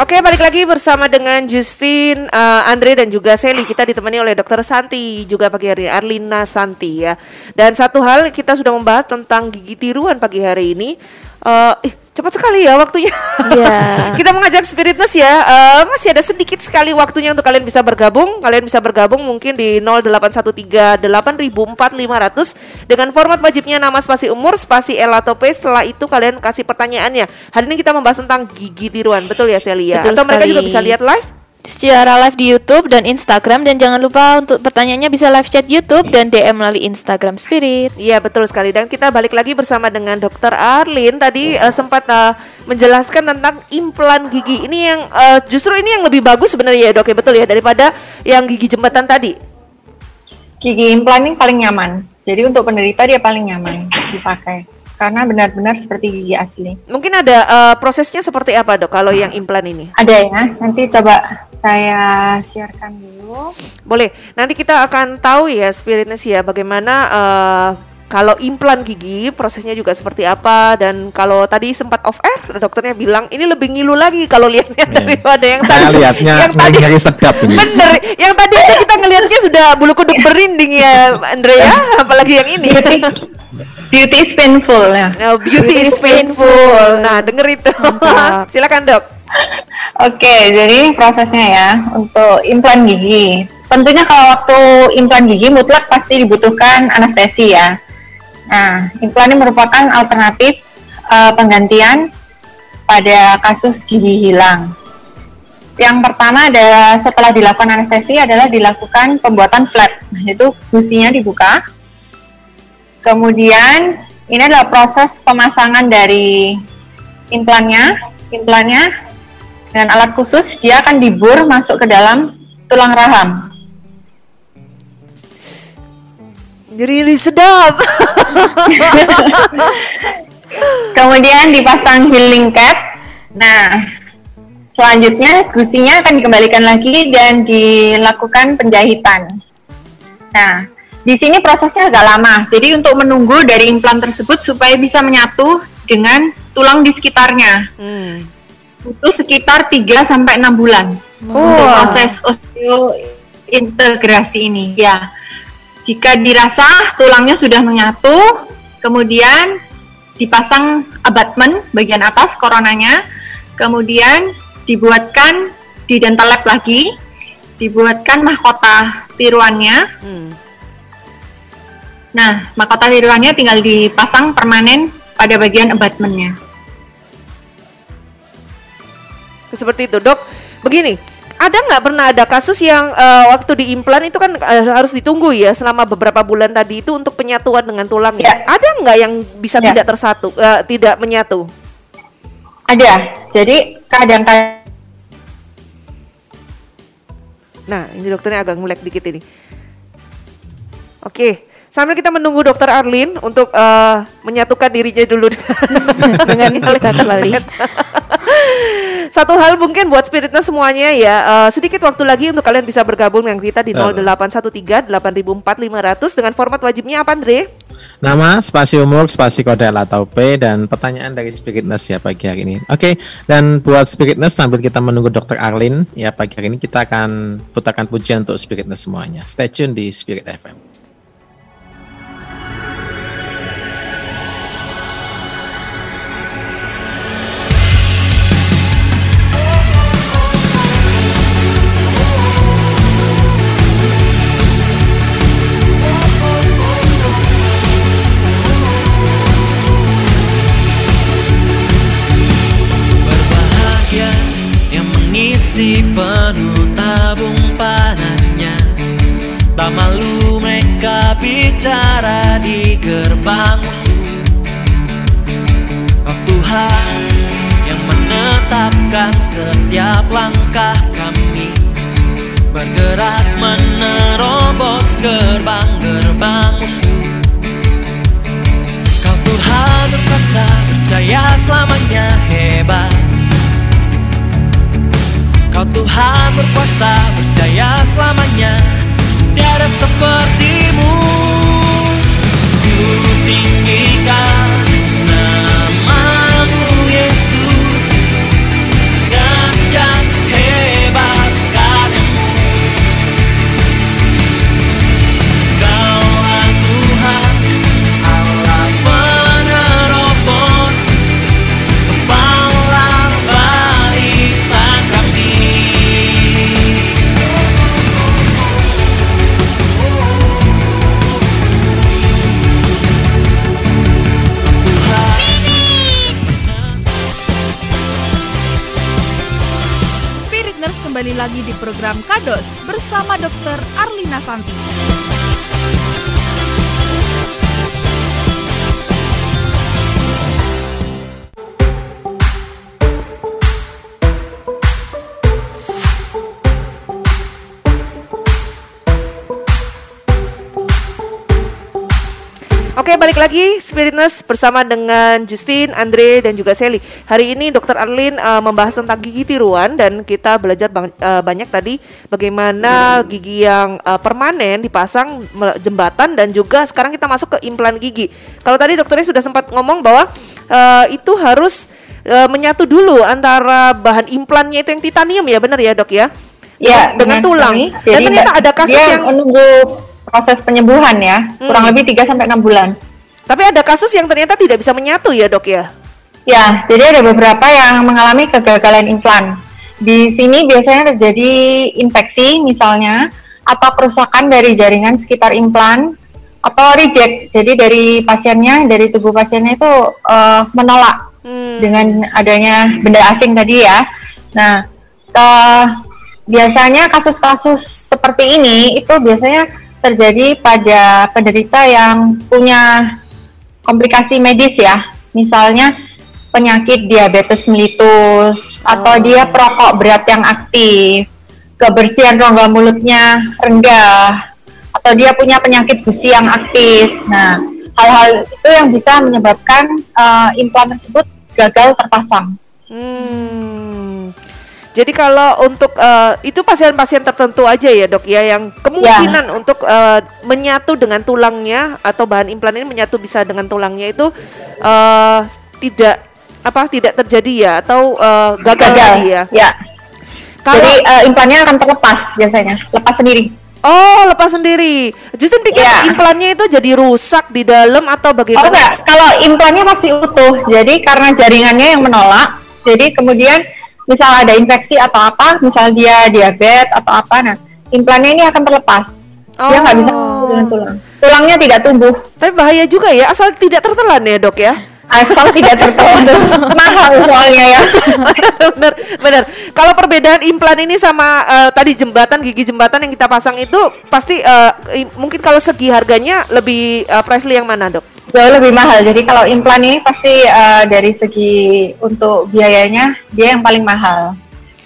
A: Oke, balik lagi bersama dengan Justin, eh, Andre dan juga Sally. Kita ditemani oleh Dokter Santi juga pagi hari ini, Arlina Santi ya. Dan satu hal kita sudah membahas tentang gigi tiruan pagi hari ini. Ih, cepat sekali ya waktunya.
B: Iya.
A: kita mengajak Spiritness ya. eh, masih ada sedikit sekali waktunya untuk kalian bisa bergabung. Kalian bisa bergabung mungkin di 0813 84.500 dengan format wajibnya nama spasi umur, spasi L atau P. Setelah itu kalian kasih pertanyaannya. Hari ini kita membahas tentang gigi tiruan, betul ya Celia?
B: Betul
A: atau mereka
B: sekali.
A: juga bisa lihat live?
B: Secara live di YouTube dan Instagram. Dan jangan lupa untuk pertanyaannya bisa live chat YouTube dan DM melalui Instagram Spirit.
A: Iya betul sekali. Dan kita balik lagi bersama dengan Dokter Arlin. Tadi eh, sempat eh, menjelaskan tentang implan gigi. Ini yang eh, justru ini yang lebih bagus sebenarnya ya dok ya? Betul ya? Daripada yang gigi jembatan tadi.
E: Gigi implan ini paling nyaman. Jadi untuk penderita dia paling nyaman dipakai karena benar-benar seperti gigi asli.
A: Mungkin ada eh, prosesnya seperti apa dok kalau yang implan ini?
E: Ada ya, nanti coba saya siarkan dulu.
A: Boleh. Nanti kita akan tahu ya spiritness ya bagaimana eh, kalau implan gigi prosesnya juga seperti apa dan kalau tadi sempat off air dokternya bilang ini lebih ngilu lagi kalau lihatnya
F: Iya.
A: daripada yang tadi.
F: Saya lihatnya
A: yang tadi
F: ngeri sedap ini.
A: Bener, yang tadi kita ngelihatnya sudah bulu kuduk berinding ya, Andrea, apalagi yang ini.
E: Beauty, is painful ya.
A: Nah, beauty is painful. Nah, denger itu. Silakan dok.
E: Oke, jadi prosesnya ya untuk implan gigi. Tentunya kalau waktu implan gigi mutlak pasti dibutuhkan anestesi ya. Nah, implan ini merupakan alternatif eh, penggantian pada kasus gigi hilang. Yang pertama ada setelah dilakukan anestesi adalah dilakukan pembuatan flap, yaitu gusinya dibuka. Kemudian ini adalah proses pemasangan dari implannya. Implannya dengan alat khusus dia akan dibur masuk ke dalam tulang raham.
A: Jadi sedap.
E: Kemudian dipasang healing cap. Nah, selanjutnya gusinya akan dikembalikan lagi dan dilakukan penjahitan. Nah, di sini prosesnya agak lama. Jadi untuk menunggu dari implan tersebut supaya bisa menyatu dengan tulang di sekitarnya.
A: Hmm.
E: butuh sekitar 3 sampai 6 bulan untuk
A: Wah.
E: proses osteointegrasi ini. Ya. Jika dirasa tulangnya sudah menyatu, kemudian dipasang abutment bagian atas koronanya, kemudian dibuatkan di dental lab lagi, dibuatkan mahkota tiruannya.
A: Hmm.
E: Nah, mahkota tiruannya tinggal dipasang permanen pada bagian abutmentnya.
A: Seperti itu dok. Begini, ada nggak pernah ada kasus yang eh, waktu diimplan itu kan eh, harus ditunggu ya selama beberapa bulan tadi itu untuk penyatuan dengan tulangnya.
E: Ya.
A: Ada nggak yang bisa
E: Ya.
A: tidak tersatu, eh, tidak menyatu?
E: Ada. Jadi kadang-kadang
A: Nah, ini dokternya agak ngelek dikit ini. Oke, sambil kita menunggu dokter Arlin untuk eh, menyatukan dirinya dulu dengan,
B: Dengan kita kembali.
A: Satu hal mungkin buat spiritnya semuanya ya, eh, sedikit waktu lagi untuk kalian bisa bergabung dengan kita di 0813 84 500 dengan format wajibnya apa Andre?
F: Nama, spasi umur, spasi kode L atau P dan pertanyaan dari Spiritness ya pagi hari ini. Oke, dan buat Spiritness sambil kita menunggu Dr. Arlin ya pagi hari ini kita akan putarkan pujian untuk Spiritness semuanya. Stay tune di Spirit FM.
G: Di gerbang musuh Oh Tuhan yang menetapkan setiap langkah kami Bergerak menerobos gerbang-gerbang musuh Kau Tuhan berkuasa percaya selamanya hebat. Kau Tuhan berkuasa percaya selamanya Tiada sepertimu tinggikan
D: lagi di program Kados bersama Dr. Arlina Santi.
A: Oke, balik lagi Spiritness bersama dengan Justin, Andre, dan juga Sally. Hari ini Dr. Arlin uh, membahas tentang gigi tiruan dan kita belajar bang- uh, banyak tadi bagaimana gigi yang uh, permanen dipasang jembatan dan juga sekarang kita masuk ke implan gigi. Kalau tadi dokternya sudah sempat ngomong bahwa uh, itu harus uh, menyatu dulu antara bahan implannya itu yang titanium ya, benar ya dok ya?
E: Ya,
A: dengan
E: benar
A: tulang.
E: sekali.
A: Dan
E: Jadi
A: ternyata ada kasus yang
E: menunggu proses penyembuhan ya, kurang
A: Hmm.
E: lebih 3 sampai 6 bulan.
A: tapi ada kasus yang ternyata tidak bisa menyatu ya dok ya?
E: Ya, jadi ada beberapa yang mengalami kegagalan implan. Di sini biasanya terjadi infeksi misalnya atau kerusakan dari jaringan sekitar implan atau reject. Jadi dari pasiennya, dari tubuh pasiennya itu eh, menolak
A: Hmm.
E: dengan adanya benda asing tadi ya. Nah, eh, biasanya kasus-kasus seperti ini itu biasanya terjadi pada penderita yang punya komplikasi medis ya, misalnya penyakit diabetes mellitus atau dia perokok berat yang aktif, kebersihan rongga mulutnya rendah, atau dia punya penyakit gusi yang aktif. Nah, hal-hal itu yang bisa menyebabkan eh, implan tersebut gagal terpasang.
A: Hmm. Jadi kalau untuk eh, itu pasien-pasien tertentu aja ya dok ya yang kemungkinan untuk eh, menyatu dengan tulangnya atau bahan implan ini menyatu bisa dengan tulangnya itu eh, tidak apa tidak terjadi ya atau eh, gagal, tadi ya.
E: Ya.
A: Kalau
E: Jadi eh, implannya akan terlepas biasanya, lepas sendiri.
A: oh lepas sendiri. Justin pikir
E: Iya.
A: implannya itu jadi rusak di dalam atau
E: Oh
A: bagaimana?
E: enggak, kalau implannya masih utuh. Jadi karena jaringannya yang menolak, jadi kemudian misal ada infeksi atau apa, misal dia diabetes atau apa, nah implannya ini akan terlepas. Dia nggak bisa
A: Oh.
E: dengan tulang. Tulangnya tidak tumbuh,
A: Tapi bahaya juga ya asal tidak tertelan ya dok ya.
E: asal tidak tertentu. Mahal soalnya ya.
A: bener bener kalau perbedaan implan ini sama eh, tadi jembatan gigi jembatan yang kita pasang itu pasti i- mungkin kalau segi harganya lebih eh, pricely yang mana dok
E: Jauh lebih mahal. Jadi kalau implan ini pasti eh, dari segi untuk biayanya dia yang paling mahal.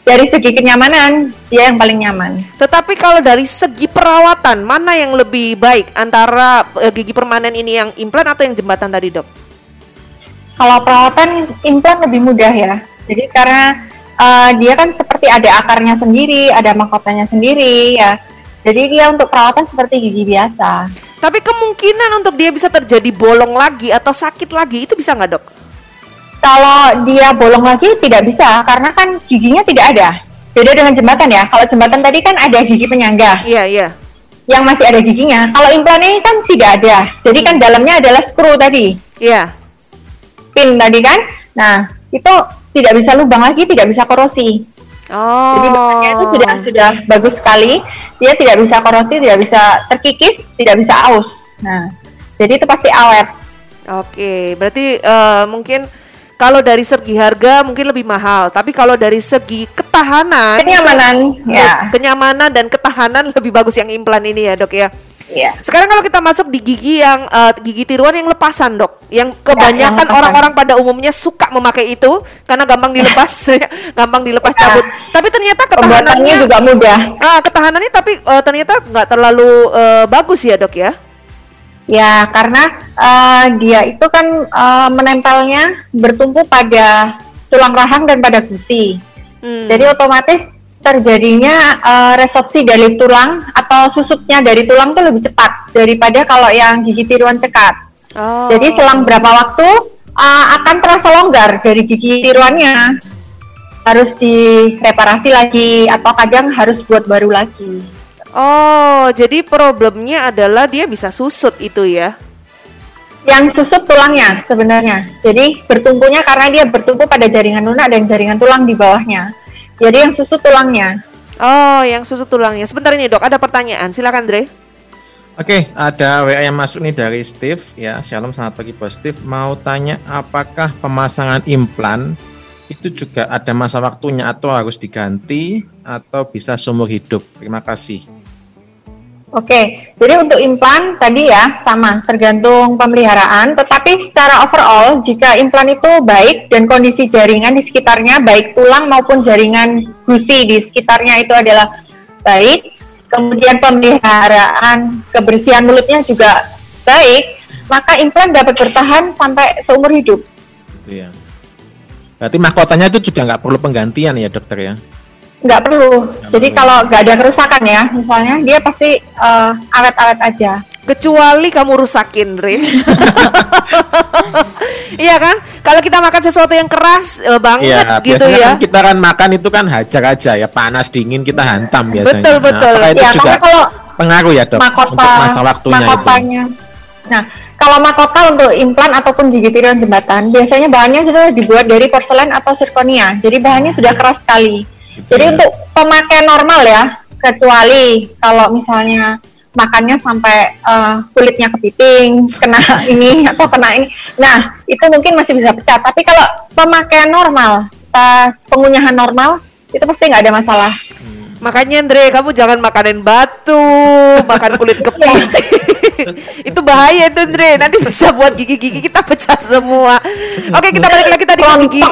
E: Dari segi kenyamanan dia yang paling nyaman.
A: tetapi kalau dari segi perawatan mana yang lebih baik antara eh, gigi permanen ini yang implan atau yang jembatan tadi dok
E: Kalau perawatan implan lebih mudah ya. Jadi karena uh, dia kan seperti ada akarnya sendiri, ada mahkotanya sendiri ya. Jadi dia untuk perawatan seperti gigi biasa.
A: Tapi kemungkinan untuk dia bisa terjadi bolong lagi atau sakit lagi itu bisa nggak dok
E: Kalau dia bolong lagi tidak bisa karena kan giginya tidak ada. Beda dengan jembatan ya. Kalau jembatan tadi kan ada gigi penyangga
A: iya iya
E: yang masih ada giginya. Kalau implan ini kan tidak ada. Jadi kan dalamnya adalah skru tadi,
A: iya
E: pin tadi kan. Nah, itu tidak bisa lubang lagi, tidak bisa korosi.
A: Oh
E: Jadi bahannya itu sudah sudah bagus sekali. Dia tidak bisa korosi, tidak bisa terkikis, tidak bisa aus. Nah, jadi itu pasti awet.
A: Oke, berarti eh, mungkin kalau dari segi harga mungkin lebih mahal, tapi kalau dari segi ketahanan,
E: Kenyamanan, ya.
A: kenyamanan dan ketahanan lebih bagus yang implan ini ya dok ya.
E: Iya.
A: Sekarang kalau kita masuk di gigi yang eh, gigi tiruan yang lepasan dok, yang kebanyakan
E: lepasan.
A: orang-orang pada umumnya suka memakai itu karena gampang dilepas, gampang dilepas
E: Ya.
A: cabut. Tapi ternyata ketahanannya
E: juga mudah.
A: ah, ketahanannya tapi eh, ternyata nggak terlalu eh, bagus ya dok ya.
E: Ya, karena eh, dia itu kan eh, menempelnya bertumpu pada tulang rahang dan pada gusi.
A: Hmm.
E: Jadi otomatis terjadinya eh, resopsi dari tulang atau susutnya dari tulang itu lebih cepat daripada kalau yang gigi tiruan cekat.
A: Oh.
E: Jadi selang berapa waktu uh, akan terasa longgar dari gigi tiruannya. Harus direparasi lagi atau kadang harus buat baru lagi.
A: Oh, jadi problemnya adalah dia bisa susut itu ya.
E: Yang susut tulangnya sebenarnya. Jadi bertumpunya karena dia bertumpu pada jaringan lunak dan jaringan tulang di bawahnya. Jadi yang susut tulangnya.
A: Oh, yang susut tulangnya. Sebentar ini dok, ada pertanyaan. Silakan Dre.
F: Oke, ada WA yang masuk nih dari Steve ya. Shalom, selamat pagi Bos Steve. Mau tanya apakah pemasangan implan itu juga ada masa waktunya atau harus diganti atau bisa seumur hidup? Terima kasih.
E: Oke, jadi untuk implan tadi ya sama tergantung pemeliharaan, tetapi secara overall jika implan itu baik dan kondisi jaringan di sekitarnya baik tulang maupun jaringan gusi di sekitarnya itu adalah baik, kemudian pemeliharaan kebersihan mulutnya juga baik, maka implan dapat bertahan sampai seumur hidup.
F: Gitu ya. Berarti mahkotanya itu juga nggak perlu penggantian ya dokter ya?
E: Nggak perlu. Jadi kalau nggak ada kerusakan ya, misalnya dia pasti eh, awet-awet aja.
A: Kecuali kamu rusakin, Dre. Iya kan? Kalau kita makan sesuatu yang keras eh, banget
F: Iya,
A: gitu
F: biasanya
A: ya.
F: kan kita kan makan itu kan hajar aja ya, panas dingin kita hantam biasanya.
A: Betul, betul.
F: Nah, apakah itu
E: Ya,
F: juga
E: karena kalau
F: pengaruh ya dok
E: mahkota
F: untuk masa waktunya itu?
E: mahkotanya. Nah, kalau mahkota untuk implan ataupun gigi tiruan jembatan, biasanya bahannya sudah dibuat dari porselen atau zirconia. Jadi bahannya sudah keras sekali. Jadi
F: ya.
E: untuk pemakaian normal ya, kecuali kalau misalnya makannya sampai eh, kulitnya kepiting, kena ini atau kena ini. Nah, itu mungkin masih bisa pecah. Tapi kalau pemakaian normal, kita pengunyahan normal, itu pasti nggak ada masalah.
A: Makanya Andre, kamu jangan makanin batu, makan kulit kepiting. itu bahaya tuh Andre, nanti bisa buat gigi-gigi kita pecah semua. Oke, kita balik lagi tadi ke gigi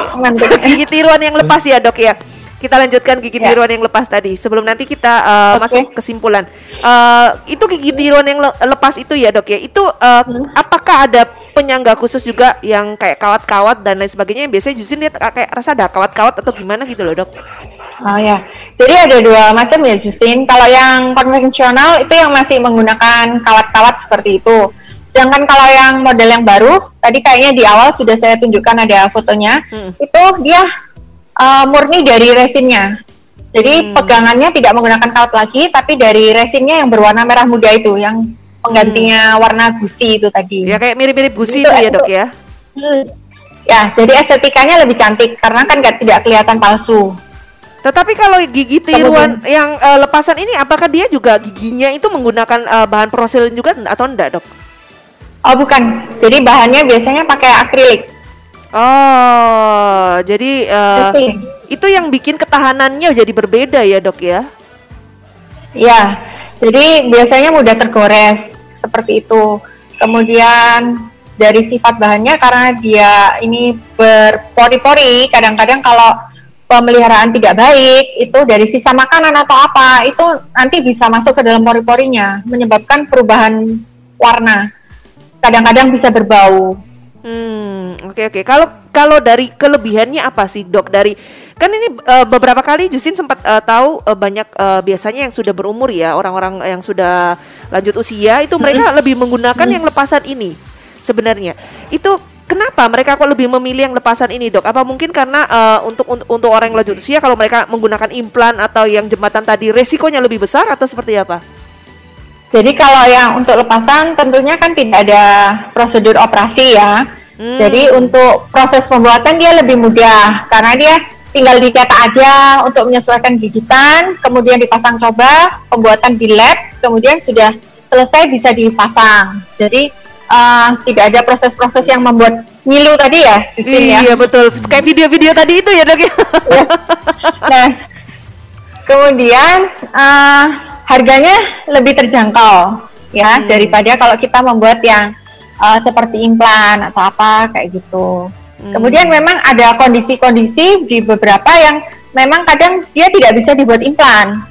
A: gigi tiruan yang lepas ya, Dok ya. Kita lanjutkan gigi
E: Ya.
A: tiruan yang lepas tadi. Sebelum nanti kita uh,
E: Oke.
A: masuk kesimpulan. Uh, itu gigi tiruan yang le- lepas itu ya, Dok ya. Itu uh,
E: Hmm.
A: apakah ada penyangga khusus juga yang kayak kawat-kawat dan lain sebagainya? Biasanya justru dia kayak rasa ada kawat-kawat atau gimana gitu loh, Dok.
E: Oh ya, jadi ada dua macam ya Justin. Kalau yang konvensional itu yang masih menggunakan kawat-kawat seperti itu. Sedangkan kalau yang model yang baru, tadi kayaknya di awal sudah saya tunjukkan ada fotonya,
A: Hmm.
E: itu dia uh, murni dari resinnya. Jadi
A: Hmm.
E: pegangannya tidak menggunakan kawat lagi, tapi dari resinnya yang berwarna merah muda itu, yang penggantinya warna gusi itu tadi.
A: Ya kayak mirip-mirip gusi
E: Itu-
A: itu ya, Dok ya.
E: Hmm. Ya, jadi estetikanya lebih cantik karena kan nggak tidak kelihatan palsu.
A: Tetapi kalau gigi tiruan yang eh, lepasan ini apakah dia juga giginya itu menggunakan eh, bahan porselin juga atau enggak, Dok?
E: Oh bukan, jadi bahannya biasanya pakai akrilik.
A: Oh, jadi
E: Resin.
A: itu yang bikin ketahanannya jadi berbeda ya, Dok ya.
E: Ya, jadi biasanya mudah tergores seperti itu. Kemudian dari sifat bahannya karena dia ini berpori-pori, kadang-kadang kalau pemeliharaan tidak baik itu dari sisa makanan atau apa itu nanti bisa masuk ke dalam pori-porinya menyebabkan perubahan warna. Kadang-kadang bisa berbau.
A: Hmm, oke oke. Kalau kalau dari kelebihannya apa sih, Dok? Dari kan ini eh, beberapa kali Justin sempat eh, tahu eh, banyak eh, biasanya yang sudah berumur ya, orang-orang yang sudah lanjut usia itu mereka lebih menggunakan yang lepasan ini. Sebenarnya. Itu kenapa mereka kok lebih memilih yang lepasan ini, Dok? Apa mungkin karena eh, untuk, untuk untuk orang yang lanjut usia kalau mereka menggunakan implan atau yang jembatan tadi resikonya lebih besar atau seperti apa?
E: Jadi kalau yang untuk lepasan tentunya kan tidak ada prosedur operasi ya.
A: Hmm.
E: Jadi untuk proses pembuatan dia lebih mudah karena dia tinggal dicetak aja untuk menyesuaikan gigitan, kemudian dipasang coba, pembuatan di lab, kemudian sudah selesai bisa dipasang. Jadi eh, tidak ada proses-proses yang membuat ngilu tadi ya, Justin ya.
A: Iya betul. Kayak video-video tadi itu ya, Dok ya.
E: Nah, kemudian eh, harganya lebih terjangkau ya
A: Hmm.
E: daripada kalau kita membuat yang eh, seperti implan atau apa kayak gitu.
A: Hmm.
E: Kemudian memang ada kondisi-kondisi di beberapa yang memang kadang dia tidak bisa dibuat implan.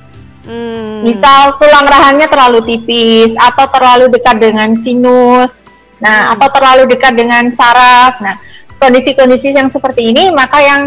A: Hmm.
E: Misal tulang rahangnya terlalu tipis atau terlalu dekat dengan sinus, nah
A: Hmm.
E: atau terlalu dekat dengan saraf. Nah, kondisi-kondisi yang seperti ini maka yang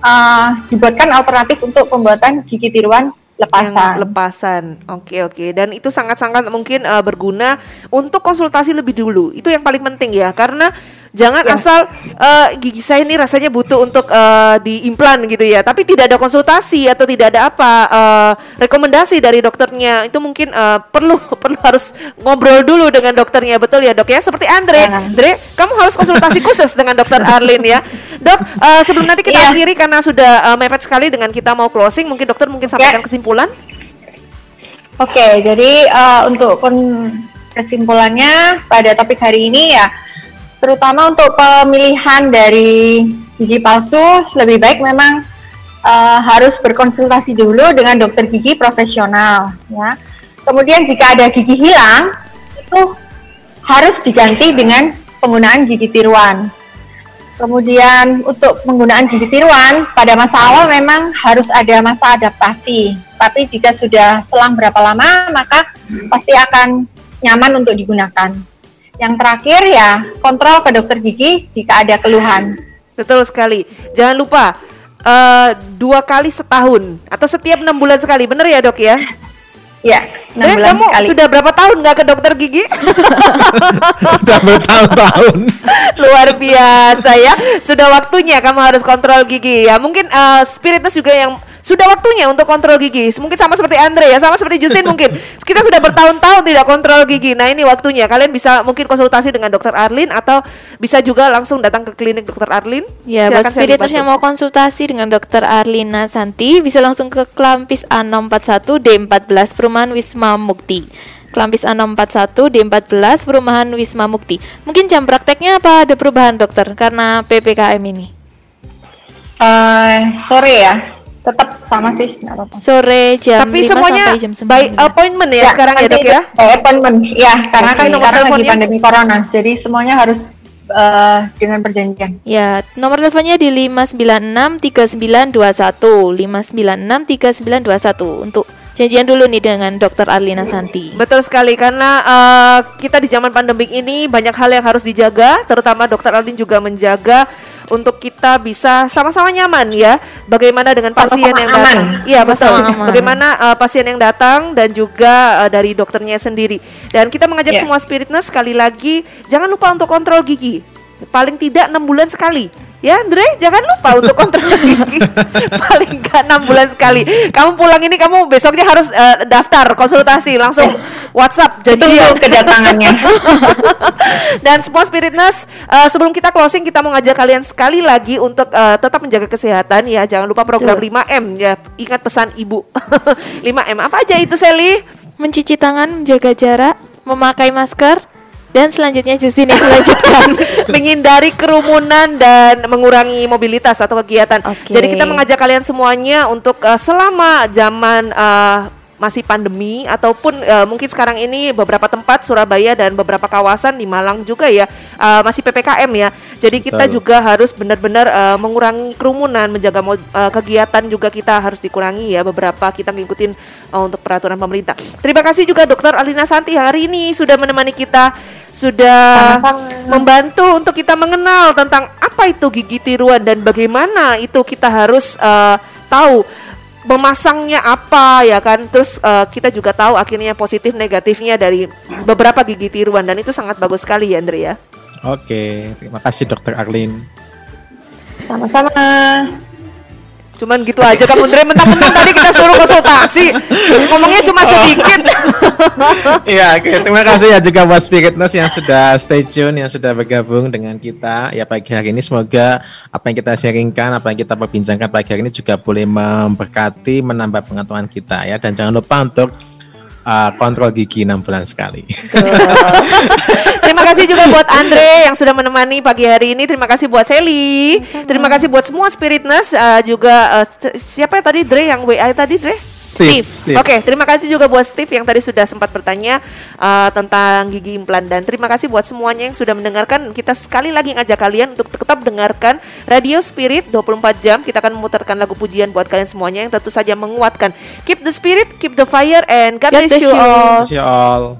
E: eh, dibuatkan alternatif untuk pembuatan gigi tiruan
A: yang
E: lepasan.
A: lepasan. Oke oke. Dan itu sangat-sangat mungkin eh, berguna untuk konsultasi lebih dulu. Itu yang paling penting ya, karena jangan
E: Ya.
A: asal eh, gigi saya ini rasanya butuh untuk eh, diimplan gitu ya, tapi tidak ada konsultasi atau tidak ada apa eh, rekomendasi dari dokternya. Itu mungkin eh, perlu perlu harus ngobrol dulu dengan dokternya, betul ya dok ya? Seperti Andre,
E: Ya.
A: Andre, kamu harus konsultasi khusus dengan dokter Arlin ya, dok. eh, sebelum nanti kita
E: Iya.
A: akhiri karena sudah eh, mepet sekali dengan kita mau closing, mungkin dokter mungkin sampaikan kesimpulan.
E: Oke, jadi eh, untuk kon- kesimpulannya pada topik hari ini ya, terutama untuk pemilihan dari gigi palsu, lebih baik memang eh, harus berkonsultasi dulu dengan dokter gigi profesional, ya. Kemudian jika ada gigi hilang, itu harus diganti dengan penggunaan gigi tiruan. Kemudian untuk penggunaan gigi tiruan pada masa awal memang harus ada masa adaptasi. Tapi jika sudah selang berapa lama maka pasti akan nyaman untuk digunakan. Yang terakhir ya kontrol ke dokter gigi jika ada keluhan.
A: Betul sekali. Jangan lupa eh, dua kali setahun atau setiap enam bulan sekali, bener ya dok ya?
E: Ya, 6
A: Dre,
E: bulan
A: kamu
E: sekali.
A: sudah berapa tahun nggak ke dokter gigi?
F: Udah bertahun-tahun.
A: Luar biasa ya. Sudah waktunya kamu harus kontrol gigi ya. Mungkin eh, Spiritus juga yang sudah waktunya untuk kontrol gigi. Mungkin sama seperti Andre ya, sama seperti Justin mungkin. Kita sudah bertahun-tahun tidak kontrol gigi. Nah, ini waktunya. Kalian bisa mungkin konsultasi dengan dokter Arlin atau bisa juga langsung datang ke klinik dokter Arlin.
B: Ya,
A: Silakan
B: buat
A: dibantu.
B: yang mau konsultasi dengan dokter Arlina Santi bisa langsung ke Klampis A641 D14 Perumahan Wisma Mukti. Klampis A641 D14 Perumahan Wisma Mukti. Mungkin jam prakteknya apa ada perubahan dokter karena PPKM ini?
E: Eh, sore ya, tetap sama sih. nggak apa-apa.
B: Sore jam
A: Tapi
B: 5
A: semuanya
B: sampai jam 9.
A: by appointment ya, sekarang ya, Dok ya.
E: by appointment. Ya, karena
A: Oke.
E: kan
A: Nomor
E: sekarang lagi
A: teleponnya?
E: pandemi corona, jadi semuanya harus eh, dengan perjanjian.
B: Ya, nomor teleponnya di 596 3921 596 3921 untuk janjian dulu nih dengan dokter Arlina Santi.
A: Betul sekali karena eh, kita di zaman pandemik ini banyak hal yang harus dijaga, terutama dokter Aldin juga menjaga untuk kita bisa sama-sama nyaman ya. Bagaimana dengan pasien yang datang? Iya betul. Bagaimana eh, pasien yang datang dan juga eh, dari dokternya sendiri. Dan kita mengajak
E: Iya.
A: semua spiritness sekali lagi jangan lupa untuk kontrol gigi. Paling tidak enam bulan sekali. Ya, Andre, jangan lupa untuk kontrol gigi. Paling enggak enam bulan sekali. Kamu pulang ini kamu besoknya harus eh, daftar konsultasi langsung WhatsApp
E: Tunggu
A: janjian.
E: kedatangannya.
A: Dan semua spiritness eh, sebelum kita closing kita mau ngajak kalian sekali lagi untuk eh, tetap menjaga kesehatan ya. Jangan lupa program 5M ya. Ingat pesan Ibu. 5M apa aja itu Sally?
B: Mencuci tangan, menjaga jarak, memakai masker, dan selanjutnya Justin yang melanjutkan.
A: menghindari kerumunan dan mengurangi mobilitas atau kegiatan.
B: Oke.
A: Jadi kita mengajak kalian semuanya untuk eh, selama zaman eh, masih pandemi ataupun eh, mungkin sekarang ini beberapa tempat Surabaya dan beberapa kawasan di Malang juga ya eh, masih PPKM ya. Jadi kita
F: Betul.
A: juga harus benar-benar eh, mengurangi kerumunan, menjaga eh, kegiatan juga kita harus dikurangi ya beberapa kita ngikutin eh, untuk peraturan pemerintah. Terima kasih juga Dokter Alina Santi hari ini sudah menemani kita sudah membantu untuk kita mengenal tentang apa itu gigi tiruan dan bagaimana itu kita harus eh, tahu memasangnya apa ya kan terus eh, kita juga tahu akhirnya positif negatifnya dari beberapa gigi tiruan dan itu sangat bagus sekali ya Andre ya
F: Oke, terima kasih Dokter Arlin.
E: Sama-sama.
A: Cuman gitu aja kamu Andre mentang-mentang tadi kita suruh konsultasi ngomongnya cuma sedikit
F: Iya, oke. terima kasih ya juga buat Spiritness yang sudah stay tune, yang sudah bergabung dengan kita ya pagi hari ini. Semoga apa yang kita sharingkan, apa yang kita perbincangkan pagi hari ini juga boleh memberkati, menambah pengetahuan kita ya. Dan jangan lupa untuk uh, kontrol gigi 6 bulan sekali.
A: Terima kasih juga buat Andre yang sudah menemani pagi hari ini. Terima kasih buat Sally. Terima kasih buat semua Spiritness eh, juga si- siapa ya tadi Dre yang WA tadi Dre?
F: Steve,
A: Oke, terima kasih juga buat Steve yang tadi sudah sempat bertanya eh, tentang gigi implan dan terima kasih buat semuanya yang sudah mendengarkan. Kita sekali lagi ngajak kalian untuk tetap dengarkan Radio Spirit 24 jam. Kita akan memutarkan lagu pujian buat kalian semuanya yang tentu saja menguatkan. Keep the spirit, keep the fire and God,
B: God
A: bless you all.
F: You all.